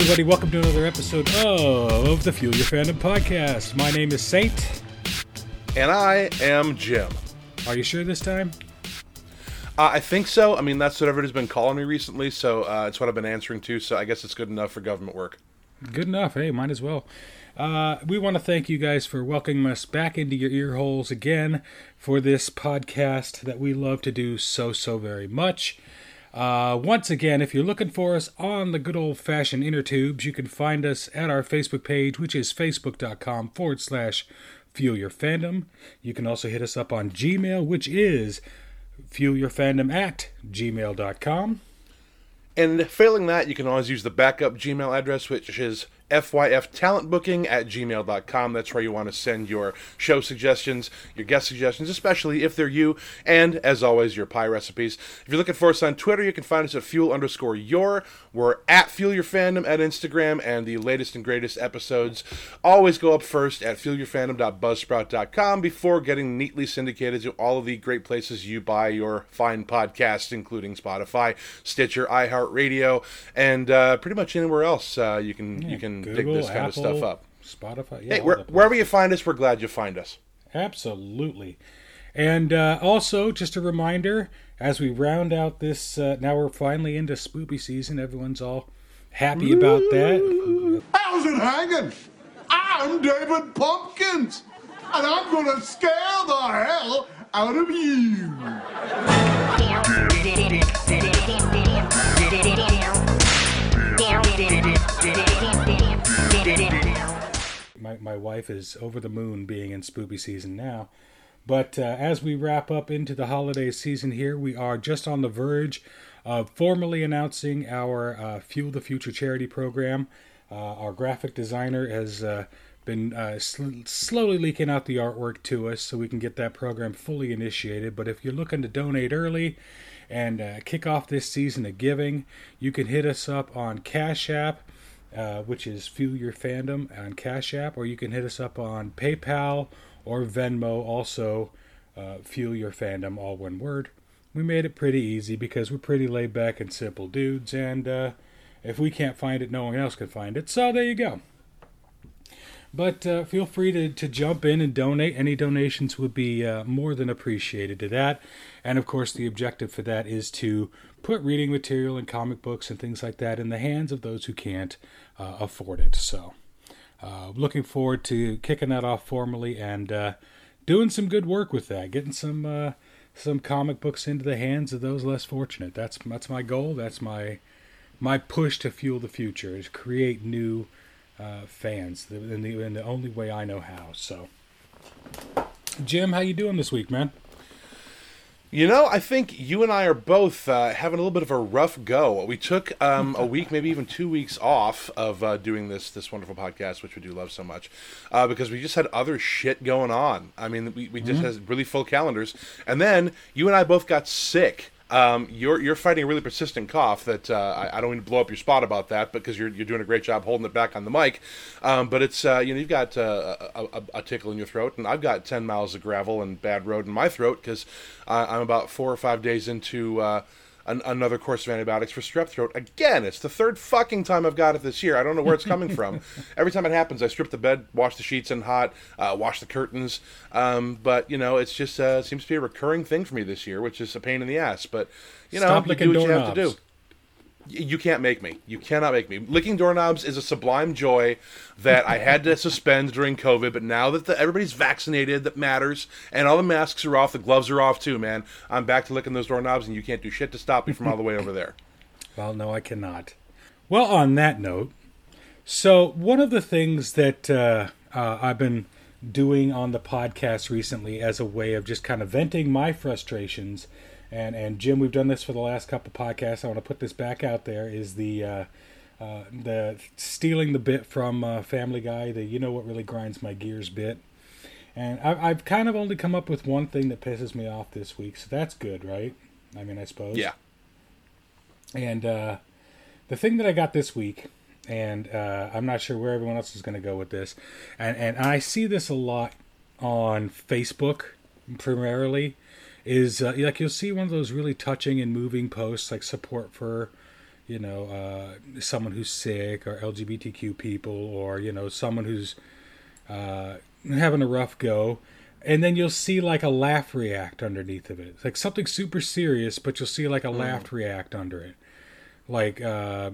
Everybody. Welcome to another episode of the Fuel Your Fandom podcast. My name is Saint. And I am Jim. Are you sure this time? Uh, I think so. I mean, that's what everybody's been calling me recently, so uh, it's what I've been answering to, so I guess it's good enough for government work. Good enough. Hey, might as well. Uh, we want to thank you guys for welcoming us back into your ear holes again for this podcast that we love to do so, so very much. Uh, once again, if you're looking for us on the good old fashioned inner tubes, you can find us at our Facebook page, which is facebook.com forward slash fuel your fandom. You can also hit us up on Gmail, which is fuelyourfandom at gmail.com. And failing that, you can always use the backup Gmail address, which is fyftalentbooking at gmail.com. That's where you want to send your show suggestions, your guest suggestions, especially if they're you, and as always, your pie recipes. If you're looking for us on Twitter, you can find us at fuel underscore your. We're at Fuel Your Fandom at Instagram, and the latest and greatest episodes always go up first at fuelyourfandom.buzzsprout.com before getting neatly syndicated to all of the great places you buy your fine podcasts, including Spotify, Stitcher, iHeartRadio, and uh, pretty much anywhere else uh, you can Yeah, you can dig Google, this kind Apple, of stuff up. Spotify. Yeah, Hey, where, wherever you find us, we're glad you find us. Absolutely. And uh, also, just a reminder as we round out this, uh, now we're finally into spoopy season. Everyone's all happy about that. How's it hanging? I'm David Pumpkins, and I'm gonna scare the hell out of you. My, my wife is over the moon being in spoopy season now. But uh, as we wrap up into the holiday season here, we are just on the verge of formally announcing our uh, Fuel the Future charity program. Uh, our graphic designer has uh, been uh, sl- slowly leaking out the artwork to us so we can get that program fully initiated. But if you're looking to donate early and uh, kick off this season of giving, you can hit us up on Cash App uh, which is Fuel Your Fandom on Cash App, or you can hit us up on PayPal or Venmo, also uh, Fuel Your Fandom, all one word. We made it pretty easy because we're pretty laid back and simple dudes, and uh, if we can't find it, no one else can find it. So there you go. But uh, feel free to, to jump in and donate. Any donations would be uh, more than appreciated to that. And of course, the objective for that is to put reading material and comic books and things like that in the hands of those who can't uh, afford it. So, uh, looking forward to kicking that off formally and uh, doing some good work with that, getting some uh, some comic books into the hands of those less fortunate. That's that's my goal. That's my my push to fuel the future is create new uh, fans in the, in the only way I know how. So, Jim, how you doing this week, man? You know, I think you and I are both uh, having a little bit of a rough go. We took um, a week, maybe even two weeks off of uh, doing this this wonderful podcast, which we do love so much, uh, because we just had other shit going on. I mean, we, we just had really full calendars, and then you and I both got sick. Um, you're you're fighting a really persistent cough that uh, I, I don't mean to blow up your spot about that because you're you're doing a great job holding it back on the mic, um, but it's uh, you know you've got uh, a, a, tickle in your throat and I've got ten miles of gravel and bad road in my throat because I'm about four or five days into uh, an, another course of antibiotics for strep throat. Again, it's the third fucking time I've got it this year. I don't know where it's coming from. Every time it happens, I strip the bed, wash the sheets in hot, uh, wash the curtains. Um, but you know, it's just uh, seems to be a recurring thing for me this year, which is a pain in the ass. But you know, Stop you do what you have to do. Doorknobs. Y- You can't make me. You cannot make me. Licking doorknobs is a sublime joy that I had to suspend during COVID, but now that the, everybody's vaccinated, that matters, and all the masks are off, the gloves are off too, man. I'm back to licking those doorknobs, and you can't do shit to stop me from all the way over there. Well, no, I cannot. Well, on that note, so one of the things that uh, uh, I've been doing on the podcast recently as a way of just kind of venting my frustrations, and and Jim, we've done this for the last couple podcasts. I want to put this back out there. Is the uh, uh, the stealing the bit from uh, Family Guy? The you know what really grinds my gears bit. And I've, I've kind of only come up with one thing that pisses me off this week, so that's good, right? I mean, I suppose. Yeah. And uh, the thing that I got this week, and uh, I'm not sure where everyone else is going to go with this, and and I see this a lot on Facebook primarily, is uh, like you'll see one of those really touching and moving posts like support for, you know, uh, someone who's sick or LGBTQ people or, you know, someone who's uh, having a rough go. And then you'll see like a laugh react underneath of it. It's like something super serious, but you'll see like a mm. laugh react under it. Like, uh,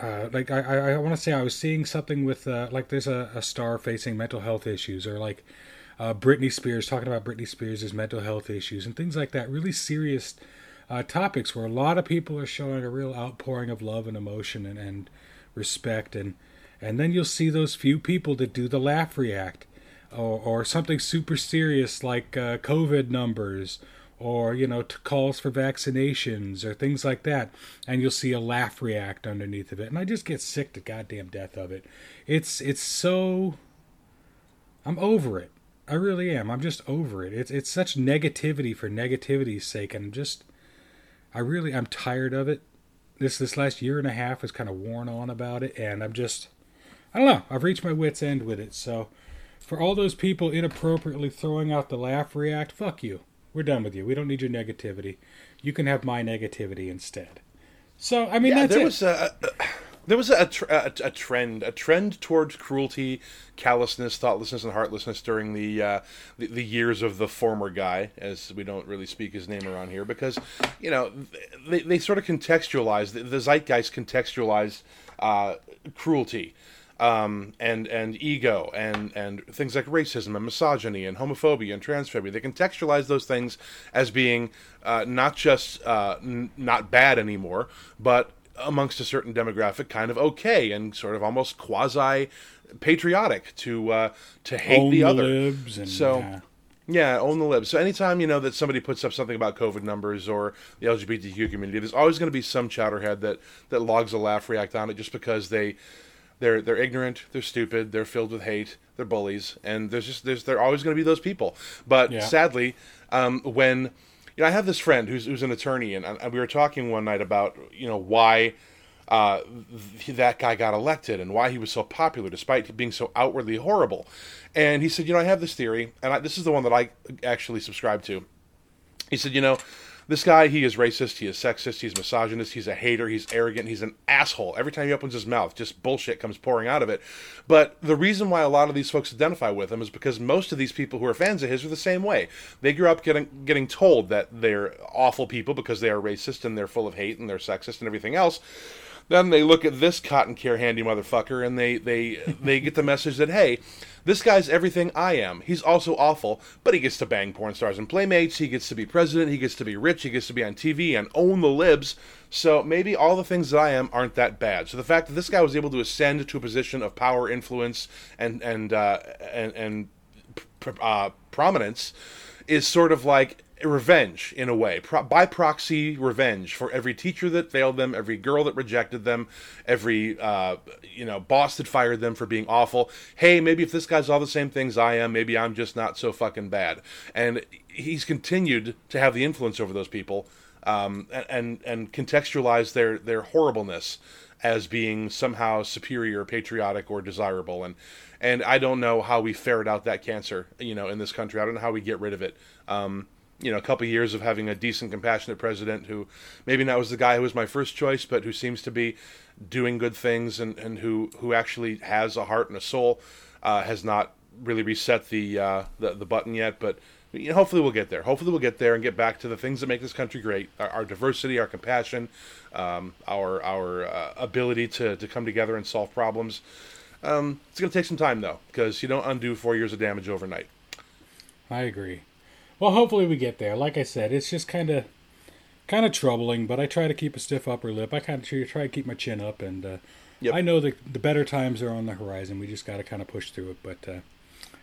uh, like I, I, I want to say I was seeing something with uh, like there's a, a star facing mental health issues or like uh, Britney Spears talking about Britney Spears' mental health issues and things like that. Really serious uh, topics where a lot of people are showing a real outpouring of love and emotion and, and respect. And and then you'll see those few people that do the laugh react or, or something super serious like uh, COVID numbers or you know calls for vaccinations or things like that. And you'll see a laugh react underneath of it. And i just get sick to goddamn death of it. It's it's so i'm over it i really am i'm just over it it's it's such negativity for negativity's sake and I'm just I really I'm tired of it. This this last year and a half has kind of worn on about it, and I'm just I don't know. I've reached my wits end with it. So for all those people inappropriately throwing out the laugh react, fuck you. We're done with you. We don't need your negativity. You can have my negativity instead. So I mean, yeah, that's there it. was a, there was a, a, a, trend, a trend towards cruelty, callousness, thoughtlessness, and heartlessness during the, uh, the, the years of the former guy, as we don't really speak his name around here, because you know they, they sort of contextualized the, the zeitgeist contextualized uh, cruelty. Um, and and ego and and things like racism and misogyny and homophobia and transphobia. They contextualize those things as being uh, not just uh, n- not bad anymore, but amongst a certain demographic kind of okay and sort of almost quasi patriotic to uh, to hate own the, other. And, so yeah. yeah. own the libs. So anytime you know that somebody puts up something about COVID numbers or the LGBTQ community, there's always going to be some chowderhead that that logs a laugh react on it just because they they're they're ignorant, they're stupid, they're filled with hate, they're bullies, and there's just there's they're always going to be those people. But yeah. sadly, um, when you know, I have this friend who's who's an attorney, and, and we were talking one night about you know why uh, th- that guy got elected and why he was so popular despite being so outwardly horrible. And he said, you know, I have this theory, and I, this is the one that I actually subscribe to. He said, you know, this guy, he is racist, he is sexist, he's misogynist, he's a hater, he's arrogant, he's an asshole. Every time he opens his mouth, just bullshit comes pouring out of it. But the reason why a lot of these folks identify with him is because most of these people who are fans of his are the same way. They grew up getting getting told that they're awful people because they are racist and they're full of hate and they're sexist and everything else. Then they look at this cotton care handy motherfucker and they they they get the message that hey, this guy's everything I am. He's also awful, but he gets to bang porn stars and playmates. He gets to be president. He gets to be rich. He gets to be on TV and own the libs. So maybe all the things that I am aren't that bad. So the fact that this guy was able to ascend to a position of power, influence, and and uh, and, and uh, prominence is sort of like revenge in a way Pro- by proxy revenge for every teacher that failed them every girl that rejected them every uh, you know boss that fired them for being awful. Hey maybe if this guy's all the same things i am maybe i'm just not so fucking bad. And he's continued to have the influence over those people um, and and contextualize their their horribleness as being somehow superior patriotic or desirable. And and i don't know how we ferret out that cancer you know in this country. I don't know how we get rid of it. Um, you know a couple of years of having a decent, compassionate president who maybe not was the guy who was my first choice, but who seems to be doing good things and, and who who actually has a heart and a soul. Uh, has not really reset the, uh, the the button yet, but you know, hopefully we'll get there. Hopefully we'll get there and get back to the things that make this country great: our, our diversity, our compassion, um, our our uh, ability to to come together and solve problems. Um, it's going to take some time though, because you don't undo four years of damage overnight. I agree. Well, hopefully we get there. Like I said, it's just kind of kind of troubling, but I try to keep a stiff upper lip. I kind of try to keep my chin up, and uh, yep. I know that the better times are on the horizon. We just got to kind of push through it. But uh,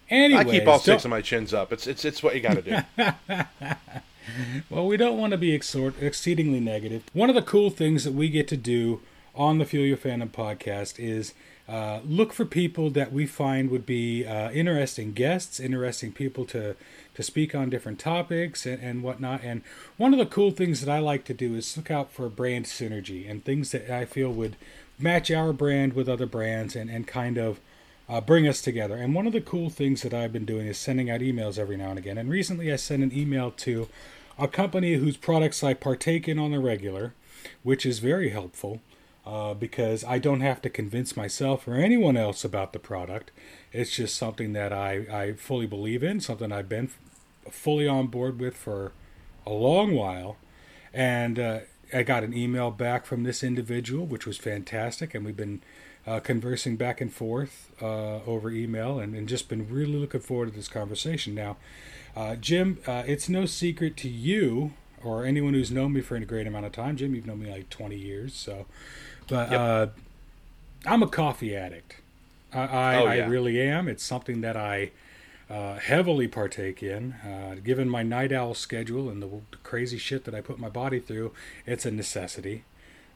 anyway, I keep all six of my chins up. It's it's it's what you got to do. well, we don't want to be exor- exceedingly negative. One of the cool things that we get to do on the Fuel Your Fandom podcast is uh, look for people that we find would be uh, interesting guests, interesting people to to speak on different topics and, and whatnot. And one of the cool things that I like to do is look out for brand synergy and things that I feel would match our brand with other brands and, and kind of uh, bring us together. And one of the cool things that I've been doing is sending out emails every now and again. And recently I sent an email to a company whose products I partake in on the regular. which is very helpful uh, because I don't have to convince myself or anyone else about the product. It's just something that I, I fully believe in, something I've been fully on board with for a long while. And uh, I got an email back from this individual, which was fantastic, and we've been uh, conversing back and forth uh, over email and, and, just been really looking forward to this conversation. Now, uh, Jim, uh, it's no secret to you or anyone who's known me for a great amount of time. Jim, you've known me like 20 years, so. But yep. Uh, I'm a coffee addict. I, I, oh, yeah. I, really am. It's something that I uh, heavily partake in. given my night owl schedule and the, the crazy shit that I put my body through, it's a necessity.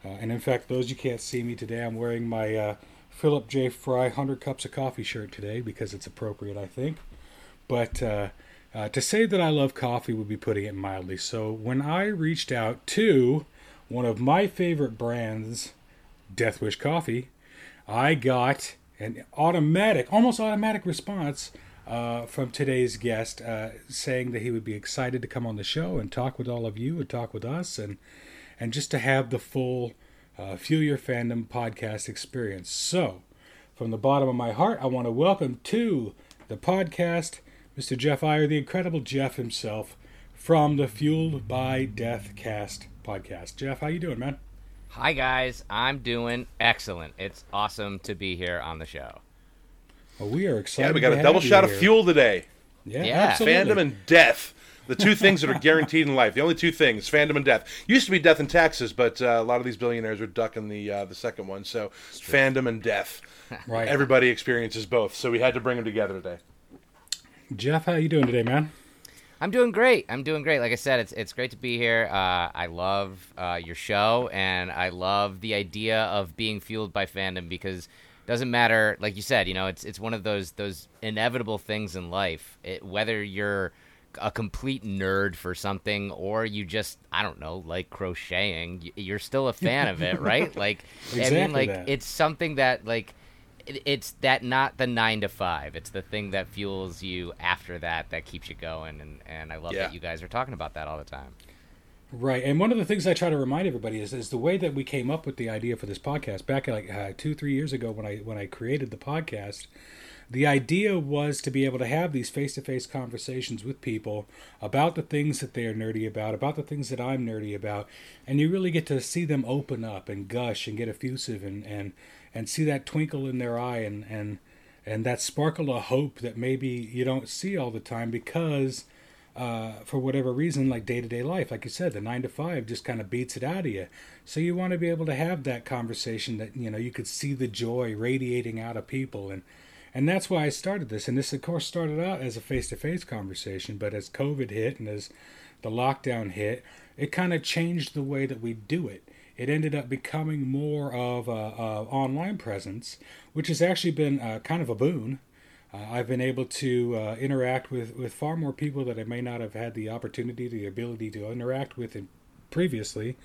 Uh, and in fact, those you can't see me today, I'm wearing my uh, Philip J. Fry 100 Cups of Coffee shirt today because it's appropriate, I think. But uh, uh, to say that I love coffee would be putting it mildly. So when I reached out to one of my favorite brands, Death Wish Coffee, I got an automatic, almost automatic response uh, from today's guest uh, saying that he would be excited to come on the show and talk with all of you and talk with us and and just to have the full uh, Fuel Your Fandom podcast experience. So, from the bottom of my heart, I want to welcome to the podcast Mr. Jeff Iyer, the incredible Jeff himself, from the Fueled by Death Cast podcast. Jeff, how you doing, man? Hi guys, I'm doing excellent. It's awesome to be here on the show. Well, we are excited. Yeah, we got a double shot here. of fuel today. Yeah, yeah. fandom and death. The two things that are guaranteed in life. The only two things: fandom and death. Used to be death and taxes, but uh, a lot of these billionaires are ducking the uh, the second one. So fandom and death. right. Everybody experiences both. So we had to bring them together today. Jeff, how are you doing today, man? I'm doing great. I'm doing great. Like I said, it's it's great to be here. Uh, I love uh, your show, and I love the idea of being fueled by fandom because it doesn't matter. Like you said, you know, it's it's one of those those inevitable things in life. It, whether you're a complete nerd for something or you just I don't know like crocheting you're still a fan of it right like exactly I mean like that. it's something that like it's that not the 9 to 5 it's the thing that fuels you after that that keeps you going and and I love yeah. that you guys are talking about that all the time Right, and one of the things I try to remind everybody is, is the way that we came up with the idea for this podcast back like uh, two, three years ago when I when I created the podcast the idea was to be able to have these face to face conversations with people about the things that they are nerdy about, about the things that I'm nerdy about, and you really get to see them open up and gush and get effusive and and and see that twinkle in their eye and and and that sparkle of hope that maybe you don't see all the time because uh, for whatever reason, like day to day life, like you said, the nine to five just kind of beats it out of you. So you want to be able to have that conversation that you know you could see the joy radiating out of people and and that's why I started this. And this, of course, started out as a face to face conversation, but as COVID hit and as the lockdown hit, it kind of changed the way that we do it. It ended up becoming more of a, a online presence, which has actually been uh, kind of a boon. Uh, I've been able to uh, interact with, with far more people that I may not have had the opportunity, the ability to interact with previously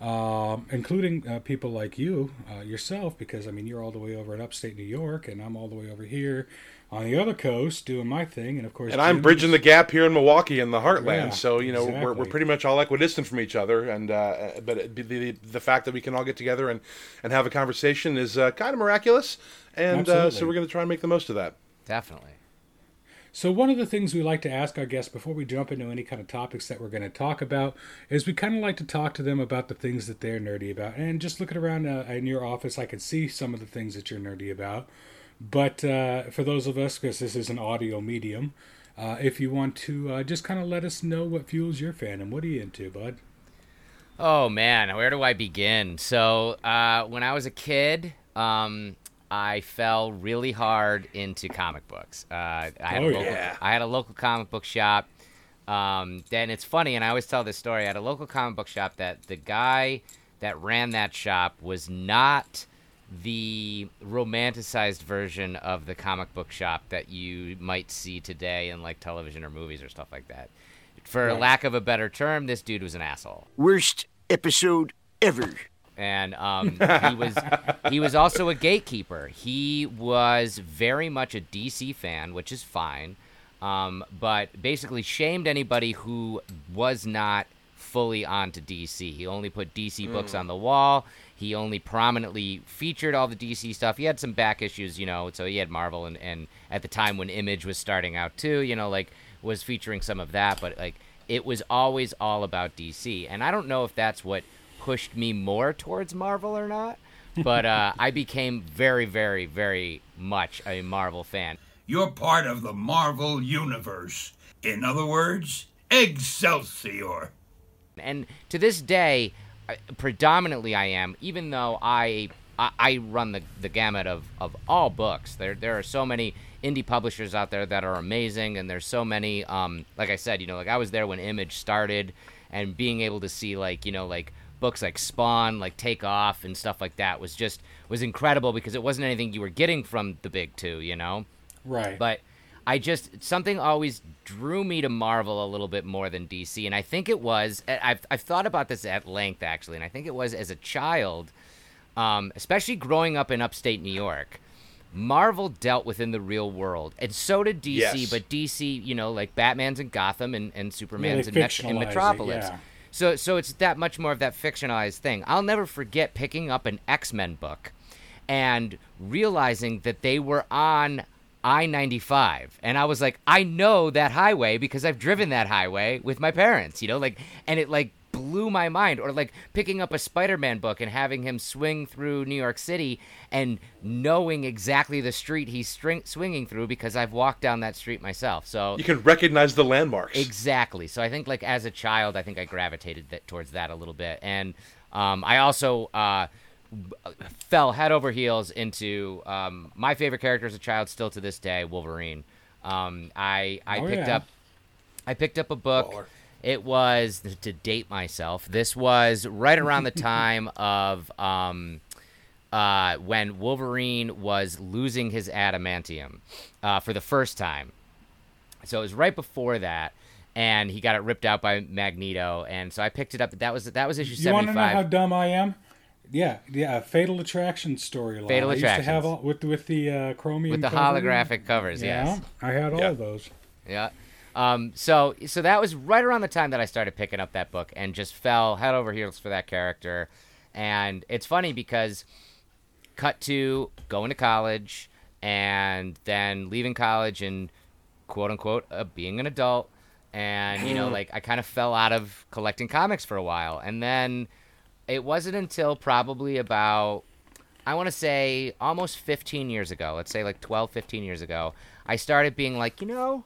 um, including uh, people like you uh, yourself, because I mean you're all the way over in upstate New York, and I'm all the way over here on the other coast doing my thing, and of course, and I'm bridging the gap here in Milwaukee in the heartland. Yeah, so you know exactly. we're, we're pretty much all equidistant from each other, and uh, but the, the, the fact that we can all get together and and have a conversation is uh, kind of miraculous, and uh, so we're going to try and make the most of that. Definitely. So, one of the things we like to ask our guests before we jump into any kind of topics that we're going to talk about is we kind of like to talk to them about the things that they're nerdy about. And just looking around uh, in your office, I can see some of the things that you're nerdy about. But uh, for those of us, because this is an audio medium, uh, if you want to uh, just kind of let us know what fuels your fandom, what are you into, bud? Oh man, where do I begin? So uh, when I was a kid, um, I fell really hard into comic books. Uh, I had Oh, a local, yeah. I had a local comic book shop. Um, then it's funny, and I always tell this story. I had a local comic book shop that the guy that ran that shop was not the romanticized version of the comic book shop that you might see today in like television or movies or stuff like that. For Right. lack of a better term, this dude was an asshole Worst episode ever. and um, he was he was also a gatekeeper. He was very much a DC fan, which is fine, um, but basically shamed anybody who was not fully onto DC. He only put DC Mm. books on the wall. He only prominently featured all the DC stuff. He had some back issues, you know, so he had Marvel and, and at the time when Image was starting out too, you know, like was featuring some of that, but like it was always all about DC. And I don't know if that's what pushed me more towards Marvel or not, but uh, I became very, very, very much a Marvel fan. You're part of the Marvel Universe. In other words, Excelsior. and to this day, I- predominantly I am. Even though I I, I run the, the gamut of, of all books. There there are so many indie publishers out there that are amazing, and there's so many. Um, like I said, you know, like I was there when Image started, and being able to see like you know like books like Spawn, like Take Off, and stuff like that was just was incredible because it wasn't anything you were getting from the big two, you know. Right. But I just something always drew me to Marvel a little bit more than DC, and I think it was I've I've thought about this at length actually, and I think it was as a child, um, especially growing up in upstate New York. Marvel dealt within the real world, and so did DC. Yes. But DC, you know, like Batman's in Gotham and, and Superman's they in, Met- fictionalize in it, Metropolis. yeah. So so it's that much more of that fictionalized thing. I'll never forget picking up an X Men book and realizing that they were on I 95. And I was like, I know that highway because I've driven that highway with my parents, you know, like, and it like blew my mind. Or like picking up a Spider Man book and having him swing through New York City and knowing exactly the street he's string- swinging through because I've walked down that street myself. So You can recognize the landmarks. Exactly. So I think like as a child, I think I gravitated that, towards that a little bit, and um, I also uh, fell head over heels into um, my favorite character as a child, still to this day, Wolverine. Um, I I Oh, picked yeah. up I picked up a book. Baller. It was to date myself. This was right around the time of um, uh, when Wolverine was losing his adamantium uh, for the first time. So it was right before that, and he got it ripped out by Magneto, and so I picked it up. That was that was issue you want to know how dumb I am? Yeah, yeah. Fatal Attraction storyline. Fatal I used to have all, with with the uh, chromium With the covering. holographic covers, Yeah, yes. I had all Yeah. of those. Yeah. Um, so so that was right around the time that I started picking up that book and just fell head over heels for that character. And it's funny because cut to going to college and then leaving college and quote unquote uh, being an adult and you know like I kind of fell out of collecting comics for a while and then it wasn't until probably about I want to say almost 15 years ago, let's say like 12, 15 years ago, I started being like, you know,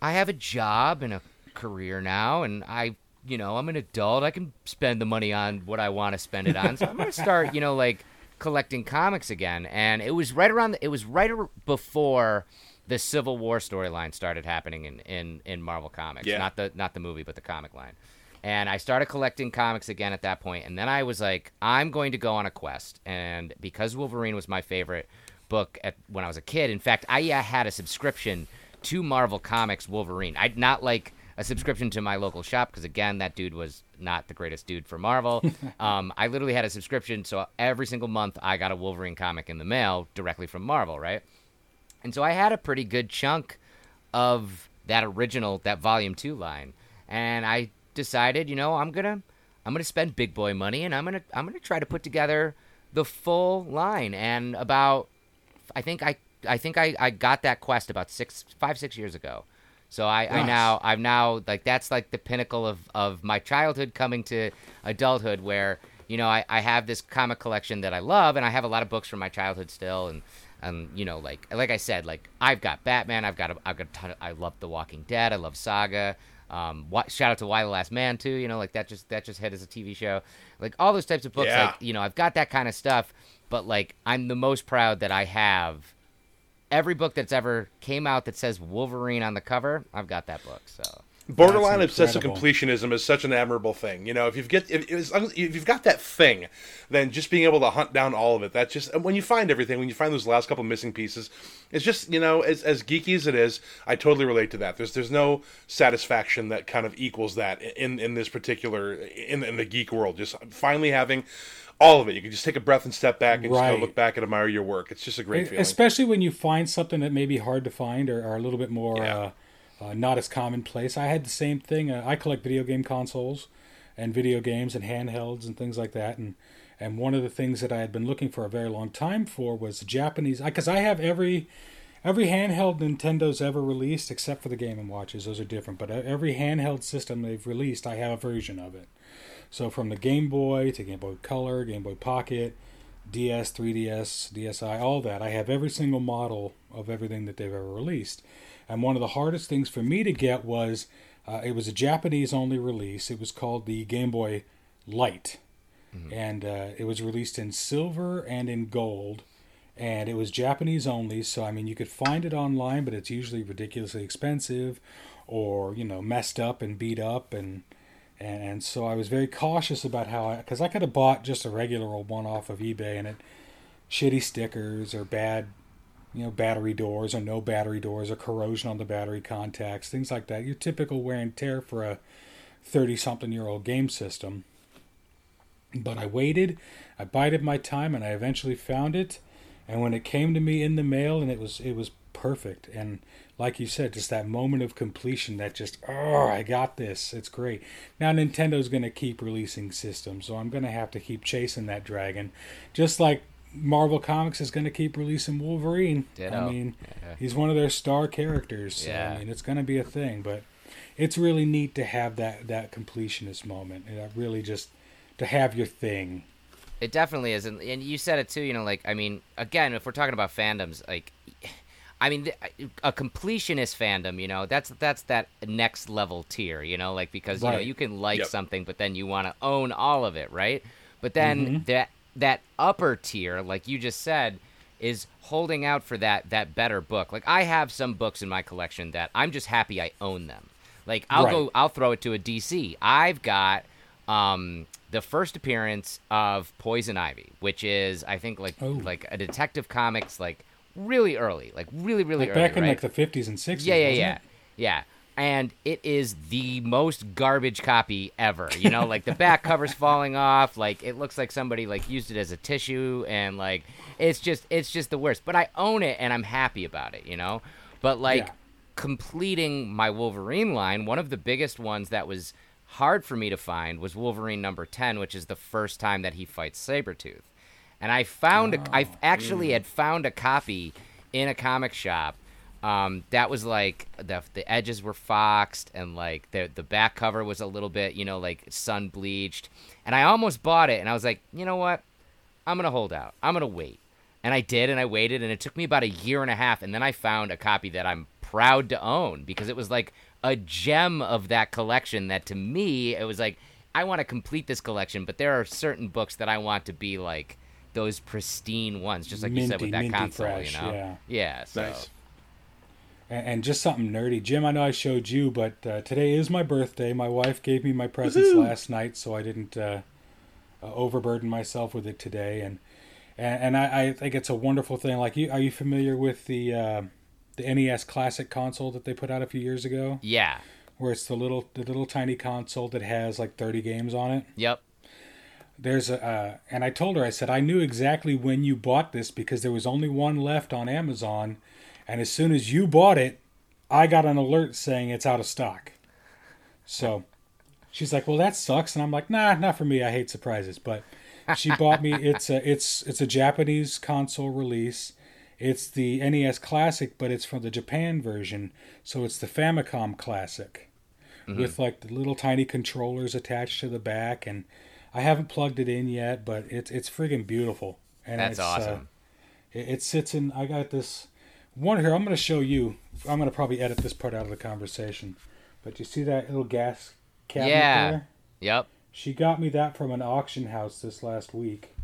I have a job and a career now, and I, you know, I'm an adult. I can spend the money on what I want to spend it on. So I'm going to start, you know, like collecting comics again. And it was right around, the, it was right before the Civil War storyline started happening in, in, in Marvel Comics. Yeah. Not the, not the movie, but the comic line. And I started collecting comics again at that point. And then I was like, I'm going to go on a quest. And because Wolverine was my favorite book at, when I was a kid, in fact, I uh, had a subscription to Marvel Comics Wolverine. I'd not like a subscription to my local shop because, again, that dude was not the greatest dude for Marvel. um, I literally had a subscription. So every single month, I got a Wolverine comic in the mail directly from Marvel, right? And so I had a pretty good chunk of that original, that volume two line. And I decided, you know, I'm gonna I'm gonna spend big boy money and I'm gonna I'm gonna try to put together the full line. And about I think I I think I, I got that quest about six five, six years ago. So I, I now I'm now like that's like the pinnacle of, of my childhood coming to adulthood where you know I, I have this comic collection that I love and I have a lot of books from my childhood still and and you know like like I said like I've got Batman I've got a, I've got a ton of, I love The Walking Dead I love Saga um what, shout out to Y the Last Man too you know like that just that just hit as a TV show like all those types of books Yeah. like you know I've got that kind of stuff but like I'm the most proud that I have every book that's ever came out that says Wolverine on the cover, I've got that book. So Borderline obsessive completionism is such an admirable thing. You know, if you've get if, if you've got that thing, then just being able to hunt down all of it. That's just when you find everything, when you find those last couple missing pieces, it's just you know as as geeky as it is, I totally relate to that. There's there's no satisfaction that kind of equals that in in this particular in in the geek world. Just finally having all of it. You can just take a breath and step back and just Right. go look back and admire your work. It's just a great feeling. Especially when you find something that may be hard to find or, or a little bit more Yeah. uh, uh, not as commonplace. I had the same thing. Uh, I collect video game consoles and video games and handhelds and things like that. And and one of the things that I had been looking for a very long time for was Japanese, because I have every every handheld Nintendo's ever released except for the Game and Watches. Those are different, but uh, every handheld system they've released, I have a version of it. So from the Game Boy to Game Boy Color, Game Boy Pocket, DS, 3DS, DSi, all that, I have every single model of everything that they've ever released. And one of the hardest things for me to get was uh, it was a Japanese only release. It was called the Game Boy Light. Mm-hmm. And uh, it was released in silver and in gold. And it was Japanese only. So, I mean, you could find it online, but it's usually ridiculously expensive or, you know, messed up and beat up. And, and, and so I was very cautious about how I, because I could have bought just a regular old one off of eBay and it, shitty stickers or bad you know, battery doors or no battery doors or corrosion on the battery contacts, things like that. Your typical wear and tear for a 30 something year old game system. But I waited, I bided my time, and I eventually found it. And when it came to me in the mail, and it was it was perfect. And like you said, just that moment of completion that just oh, I got this. It's great. Now Nintendo's going to keep releasing systems, so I'm going to have to keep chasing that dragon, just like Marvel Comics is going to keep releasing Wolverine. Ditto. I mean, yeah. he's one of their star characters. So, yeah. I mean, it's going to be a thing, but it's really neat to have that that completionist moment. That really just to have your thing. It definitely is, and, and you said it too. You know, like I mean, again, if we're talking about fandoms, like. I mean, a completionist fandom, you know, that's that's that next level tier, you know, like because right. you know you can like yep. something, but then you want to own all of it, right? But then mm-hmm. that that upper tier, like you just said, is holding out for that that better book. Like I have some books in my collection that I'm just happy I own them. Like I'll right. go I'll throw it to a DC. I've got um the first appearance of Poison Ivy, which is I think like oh. like a detective comics like really early, like really really like early, back in right? like the 50s and 60s. Yeah, yeah, yeah. It? Yeah and it is the most garbage copy ever. You know, like the back cover's falling off, like it looks like somebody like used it as a tissue and like it's just it's just the worst. But I own it and I'm happy about it, you know? But like yeah. completing my Wolverine line, one of the biggest ones that was hard for me to find was Wolverine number 10, which is the first time that he fights Sabretooth. And I found oh, a, I oh, actually yeah. had found a copy in a comic shop um, that was like the the edges were foxed and like the the back cover was a little bit you know like sun bleached. And I almost bought it and I was like you know what? I'm gonna hold out. I'm gonna wait. And I did and I waited and it took me about a year and a half and then I found a copy that I'm proud to own because it was like a gem of that collection that to me it was like I want to complete this collection but there are certain books that I want to be like those pristine ones just like minty, you said with that console fresh, you know? yeah, yeah so. Nice and, just something nerdy. Jim, I know I showed you, but uh, today is my birthday. My wife gave me my presents Woo-hoo! last night, so I didn't uh, uh, overburden myself with it today. And and, and I, I, think it's a wonderful thing. Like, you, are you familiar with the uh, the NES Classic console that they put out a few years ago? Yeah. Where it's the little the little tiny console that has like thirty games on it. Yep. There's a, uh, and I told her I said I knew exactly when you bought this because there was only one left on Amazon and as soon as you bought it, I got an alert saying it's out of stock. So she's like, "Well, that sucks," and I'm like, "Nah, not for me. I hate surprises." But she bought me. It's a it's it's a Japanese console release. It's the NES Classic, but it's from the Japan version, so it's the Famicom Classic, mm-hmm. with like the little tiny controllers attached to the back. And I haven't plugged it in yet, but it's it's friggin' beautiful. And That's uh, awesome. Uh, it, it sits in. I got this one here. I'm going to show you. I'm going to probably edit this part out of the conversation. But you see that little gas cabinet yeah. there? Yep. She got me that from an auction house this last week.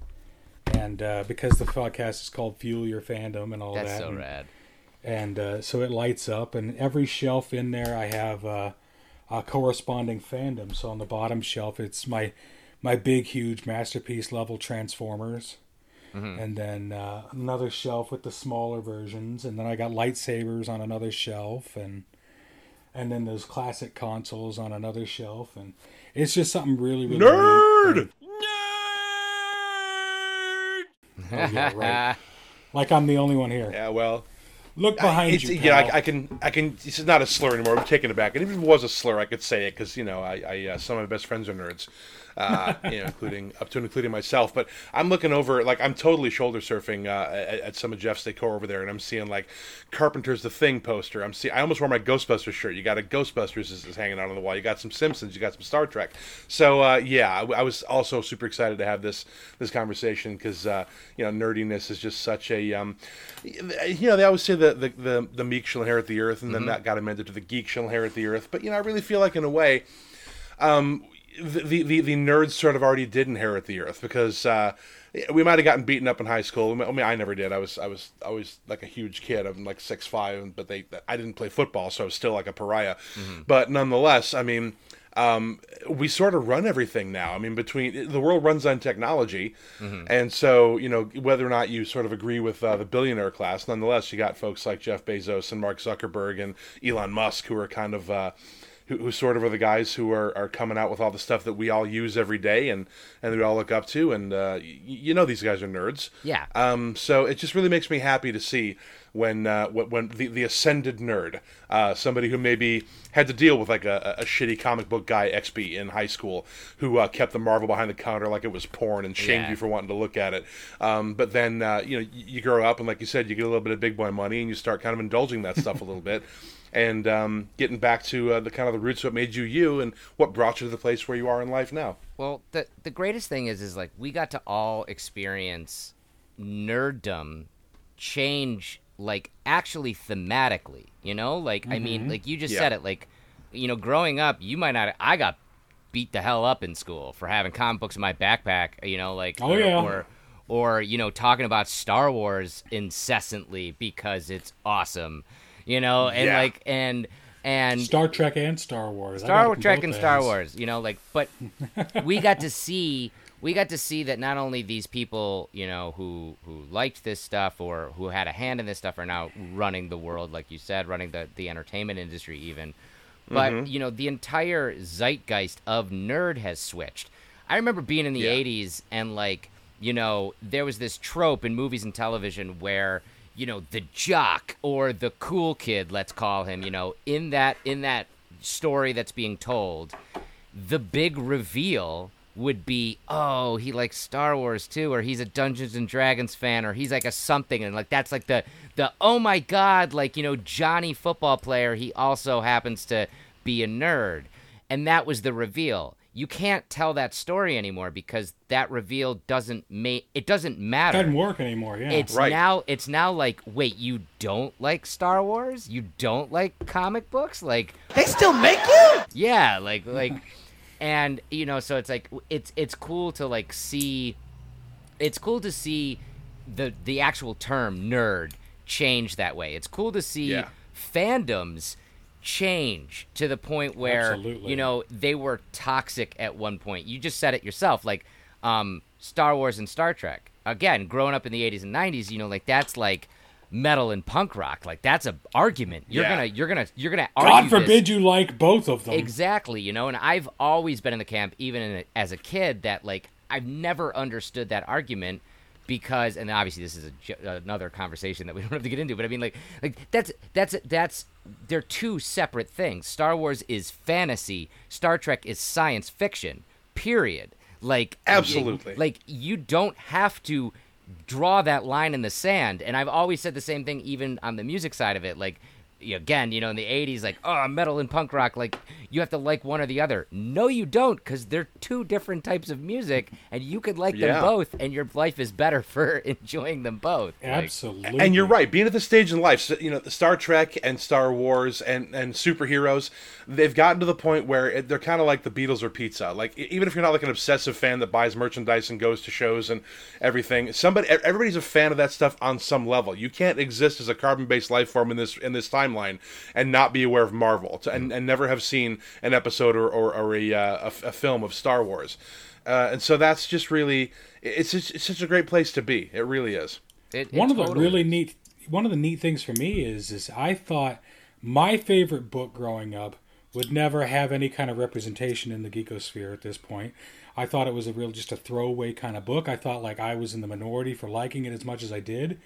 And uh, because the podcast is called Fuel Your Fandom and all That's that. so and, rad. And uh, so it lights up. And every shelf in there, I have uh, a corresponding fandom. So on the bottom shelf, it's my my big, huge masterpiece level Transformers mm-hmm. and then uh, another shelf with the smaller versions, and then I got lightsabers on another shelf, and and then those classic consoles on another shelf, and it's just something really, really nerd. Nerd. Oh, yeah, right. like I'm the only one here. Yeah, well, Look behind it's, you. yeah. I, I can, I can. This is not a slur anymore. I'm taking it back. And even if it was a slur, I could say it because you know, I, I uh, some of my best friends are nerds, uh, you know, including up to and including myself. But I'm looking over, like I'm totally shoulder surfing uh, at, at some of Jeff's decor over there, and I'm seeing like Carpenter's The Thing poster. I'm see, I almost wore my Ghostbusters shirt. You got a Ghostbusters is, is hanging out on the wall. You got some Simpsons. You got some Star Trek. So uh, yeah, I, I was also super excited to have this this conversation because uh, you know nerdiness is just such a um, you know they always say that the, the the meek shall inherit the earth, and then that got amended to the geek shall inherit the earth. But you know I really feel like in a way um, the, the the nerds sort of already did inherit the earth because uh, we might have gotten beaten up in high school. I mean, I never did. I was I was always like a huge kid. I'm like six five, but they I didn't play football, so I was still like a pariah. But nonetheless, I mean. Um, we sort of run everything now. I mean, between the world runs on technology, and so you know whether or not you sort of agree with uh, the billionaire class, nonetheless, you got folks like Jeff Bezos and Mark Zuckerberg and Elon Musk who are kind of uh, who, who sort of are the guys who are, are coming out with all the stuff that we all use every day and and we all look up to. And uh, y- you know these guys are nerds. Yeah. Um, so it just really makes me happy to see when uh, when, the, the ascended nerd, uh, somebody who maybe had to deal with like a, a shitty comic book guy XP in high school who uh, kept the Marvel behind the counter like it was porn and shamed Yeah. you for wanting to look at it. Um, but then uh, you know you, you grow up and like you said, you get a little bit of big boy money and you start kind of indulging that stuff a little bit. And um, getting back to uh, the kind of the roots of what made you you and what brought you to the place where you are in life now. Well, the the greatest thing is is like we got to all experience nerddom change like actually thematically, you know? Like I mean, like you just Yeah. said it like you know, growing up, you might not I got beat the hell up in school for having comic books in my backpack, you know, like Oh, or, yeah. or or you know, talking about Star Wars incessantly because it's awesome. You know, and Yeah. like and and Star Trek and Star Wars. Star Trek both and Star. Wars, you know, like but we got to see we got to see that not only these people, you know, who who liked this stuff or who had a hand in this stuff are now running the world, like you said, running the the entertainment industry even, but mm-hmm. you know, the entire zeitgeist of nerd has switched. I remember being in the Yeah. '80s and like you know there was this trope in movies and television where you know the jock or the cool kid, let's call him, you know, in that in that story that's being told, the big reveal would be, oh, he likes Star Wars too, or he's a Dungeons and Dragons fan, or he's like a something, and like that's like the the oh my god, like you know Johnny football player, he also happens to be a nerd, and that was the reveal. You can't tell that story anymore because that reveal doesn't make it doesn't matter. It doesn't work anymore. Yeah. It's Right. now it's now like wait, you don't like Star Wars? You don't like comic books? Like They still make you? yeah, like like and you know, so it's like it's it's cool to like see it's cool to see the the actual term nerd change that way. It's cool to see Yeah. fandoms change to the point where Absolutely. you know they were toxic at one point. You just said it yourself, like um, Star Wars and Star Trek. Again, growing up in the '80s and '90s, you know, like that's like metal and punk rock. Like that's a argument. You're Yeah. gonna you're gonna you're gonna God argue this. forbid you like both of them. Exactly, you know, and I've always been in the camp, even in a, as a kid, that like I've never understood that argument because, and obviously this is a, another conversation that we don't have to get into, but I mean, like, like that's that's that's they're two separate things. Star Wars is fantasy, Star Trek is science fiction. Period. Like Absolutely. like you don't have to draw that line in the sand. And I've always said the same thing, even on the music side of it. Like, again, you know, in the 80s, like, oh, metal and punk rock, like, you have to like one or the other. No, you don't, because they're two different types of music, and you could like Yeah. them both, and your life is better for enjoying them both. Like, Absolutely. And you're right. Being at the stage in life, so, you know, Star Trek and Star Wars and, and superheroes, they've gotten to the point where it, they're kind of like the Beatles or pizza. Like even if you're not like an obsessive fan that buys merchandise and goes to shows and everything, somebody, everybody's a fan of that stuff on some level. You can't exist as a carbon-based life form in this in this timeline and not be aware of Marvel to, and, and never have seen an episode or or, or a, uh, a f- a film of Star Wars. Uh, and so that's just really it's, it's it's such a great place to be. It really is. it- it one of the totally really is. neat one of the neat things for me is is I thought my favorite book growing up would never have any kind of representation in the geekosphere at this point. I thought it was a real just a throwaway kind of book. I thought like I was in the minority for liking it as much as I did.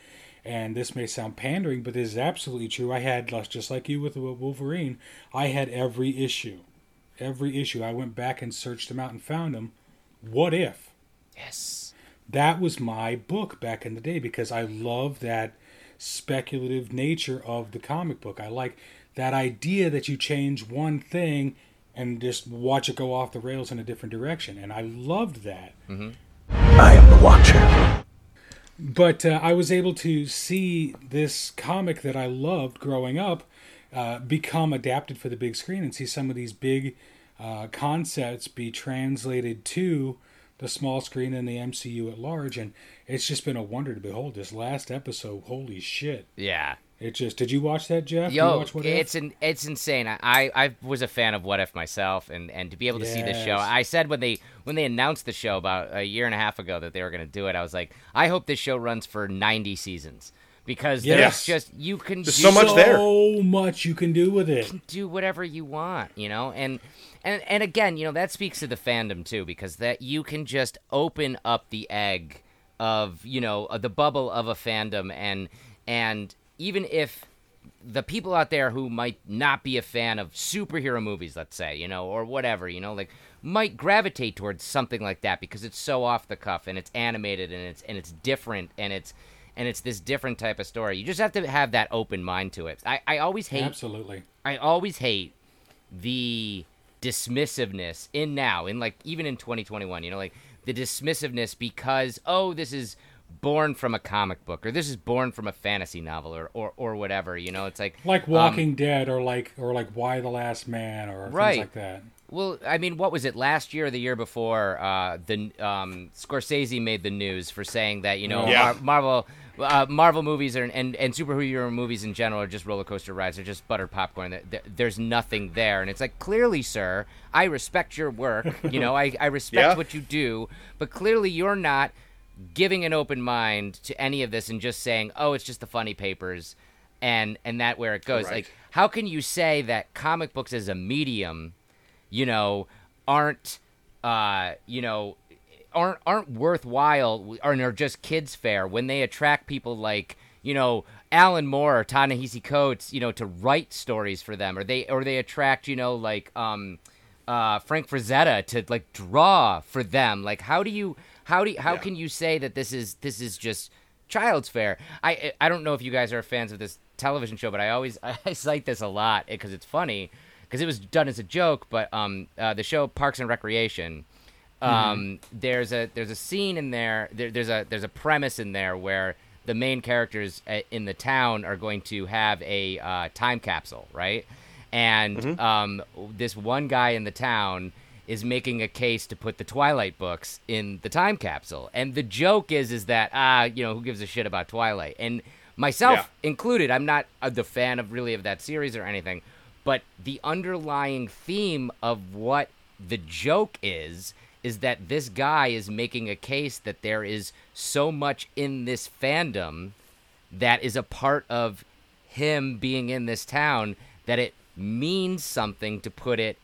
And this may sound pandering, but this is absolutely true. I had just like you with Wolverine. I had every issue, every issue. I went back and searched them out and found them. What if? Yes. That was my book back in the day because I love that speculative nature of the comic book. I like that idea that you change one thing and just watch it go off the rails in a different direction. And I loved that. Mm-hmm. I am the Watcher. But uh, I was able to see this comic that I loved growing up uh, become adapted for the big screen and see some of these big uh, concepts be translated to the small screen and the MCU at large. And it's just been a wonder to behold. This last episode, holy shit. Yeah. It just did you watch that, Jeff? Yo, it's an it's insane. I I was a fan of What If myself, and and to be able to yes. see this show, I said when they when they announced the show about a year and a half ago that they were going to do it, I was like, I hope this show runs for ninety seasons because yes. there's just you can there's do so much there, so much you can do with it. do whatever you want, you know, and and and again, you know that speaks to the fandom too, because that you can just open up the egg of you know the bubble of a fandom and and even if the people out there who might not be a fan of superhero movies, let's say, you know, or whatever, you know, like might gravitate towards something like that because it's so off the cuff and it's animated and it's and it's different and it's and it's this different type of story. You just have to have that open mind to it. I, I always hate Absolutely. I always hate the dismissiveness in now, in like even in 2021, you know, like the dismissiveness because oh, this is born from a comic book or this is born from a fantasy novel or or, or whatever you know it's like like walking um, dead or like or like Y the Last Man or right. things like that well i mean what was it last year or the year before uh, the um, scorsese made the news for saying that you know yeah. Mar- marvel uh, Marvel movies are, and and superhero movies in general are just roller coaster rides. They're just buttered popcorn. There's nothing there, and it's like clearly, sir, I respect your work. You know, I I respect yeah. what you do, but clearly you're not giving an open mind to any of this and just saying, "Oh, it's just the funny papers," and and that where it goes. Right. Like, how can you say that comic books as a medium, you know, aren't, uh, you know, aren't aren't worthwhile or are just kids fare when they attract people like you know Alan Moore or Ta-Nehisi Coates, you know, to write stories for them, or they or they attract you know like um, uh, Frank Frazetta to like draw for them. Like, how do you how do you, how yeah. can you say that this is this is just child's fare? I I don't know if you guys are fans of this television show, but I always I cite this a lot because it's funny because it was done as a joke. But um, uh, the show Parks and Recreation, um, mm-hmm. there's a there's a scene in there, there. There's a there's a premise in there where the main characters uh, in the town are going to have a uh, time capsule, right? And mm-hmm. um, this one guy in the town is making a case to put the Twilight books in the time capsule. And the joke is is that ah, you know, who gives a shit about Twilight? And myself yeah. included, I'm not uh, the fan of really of that series or anything, but the underlying theme of what the joke is is that this guy is making a case that there is so much in this fandom that is a part of him being in this town that it means something to put it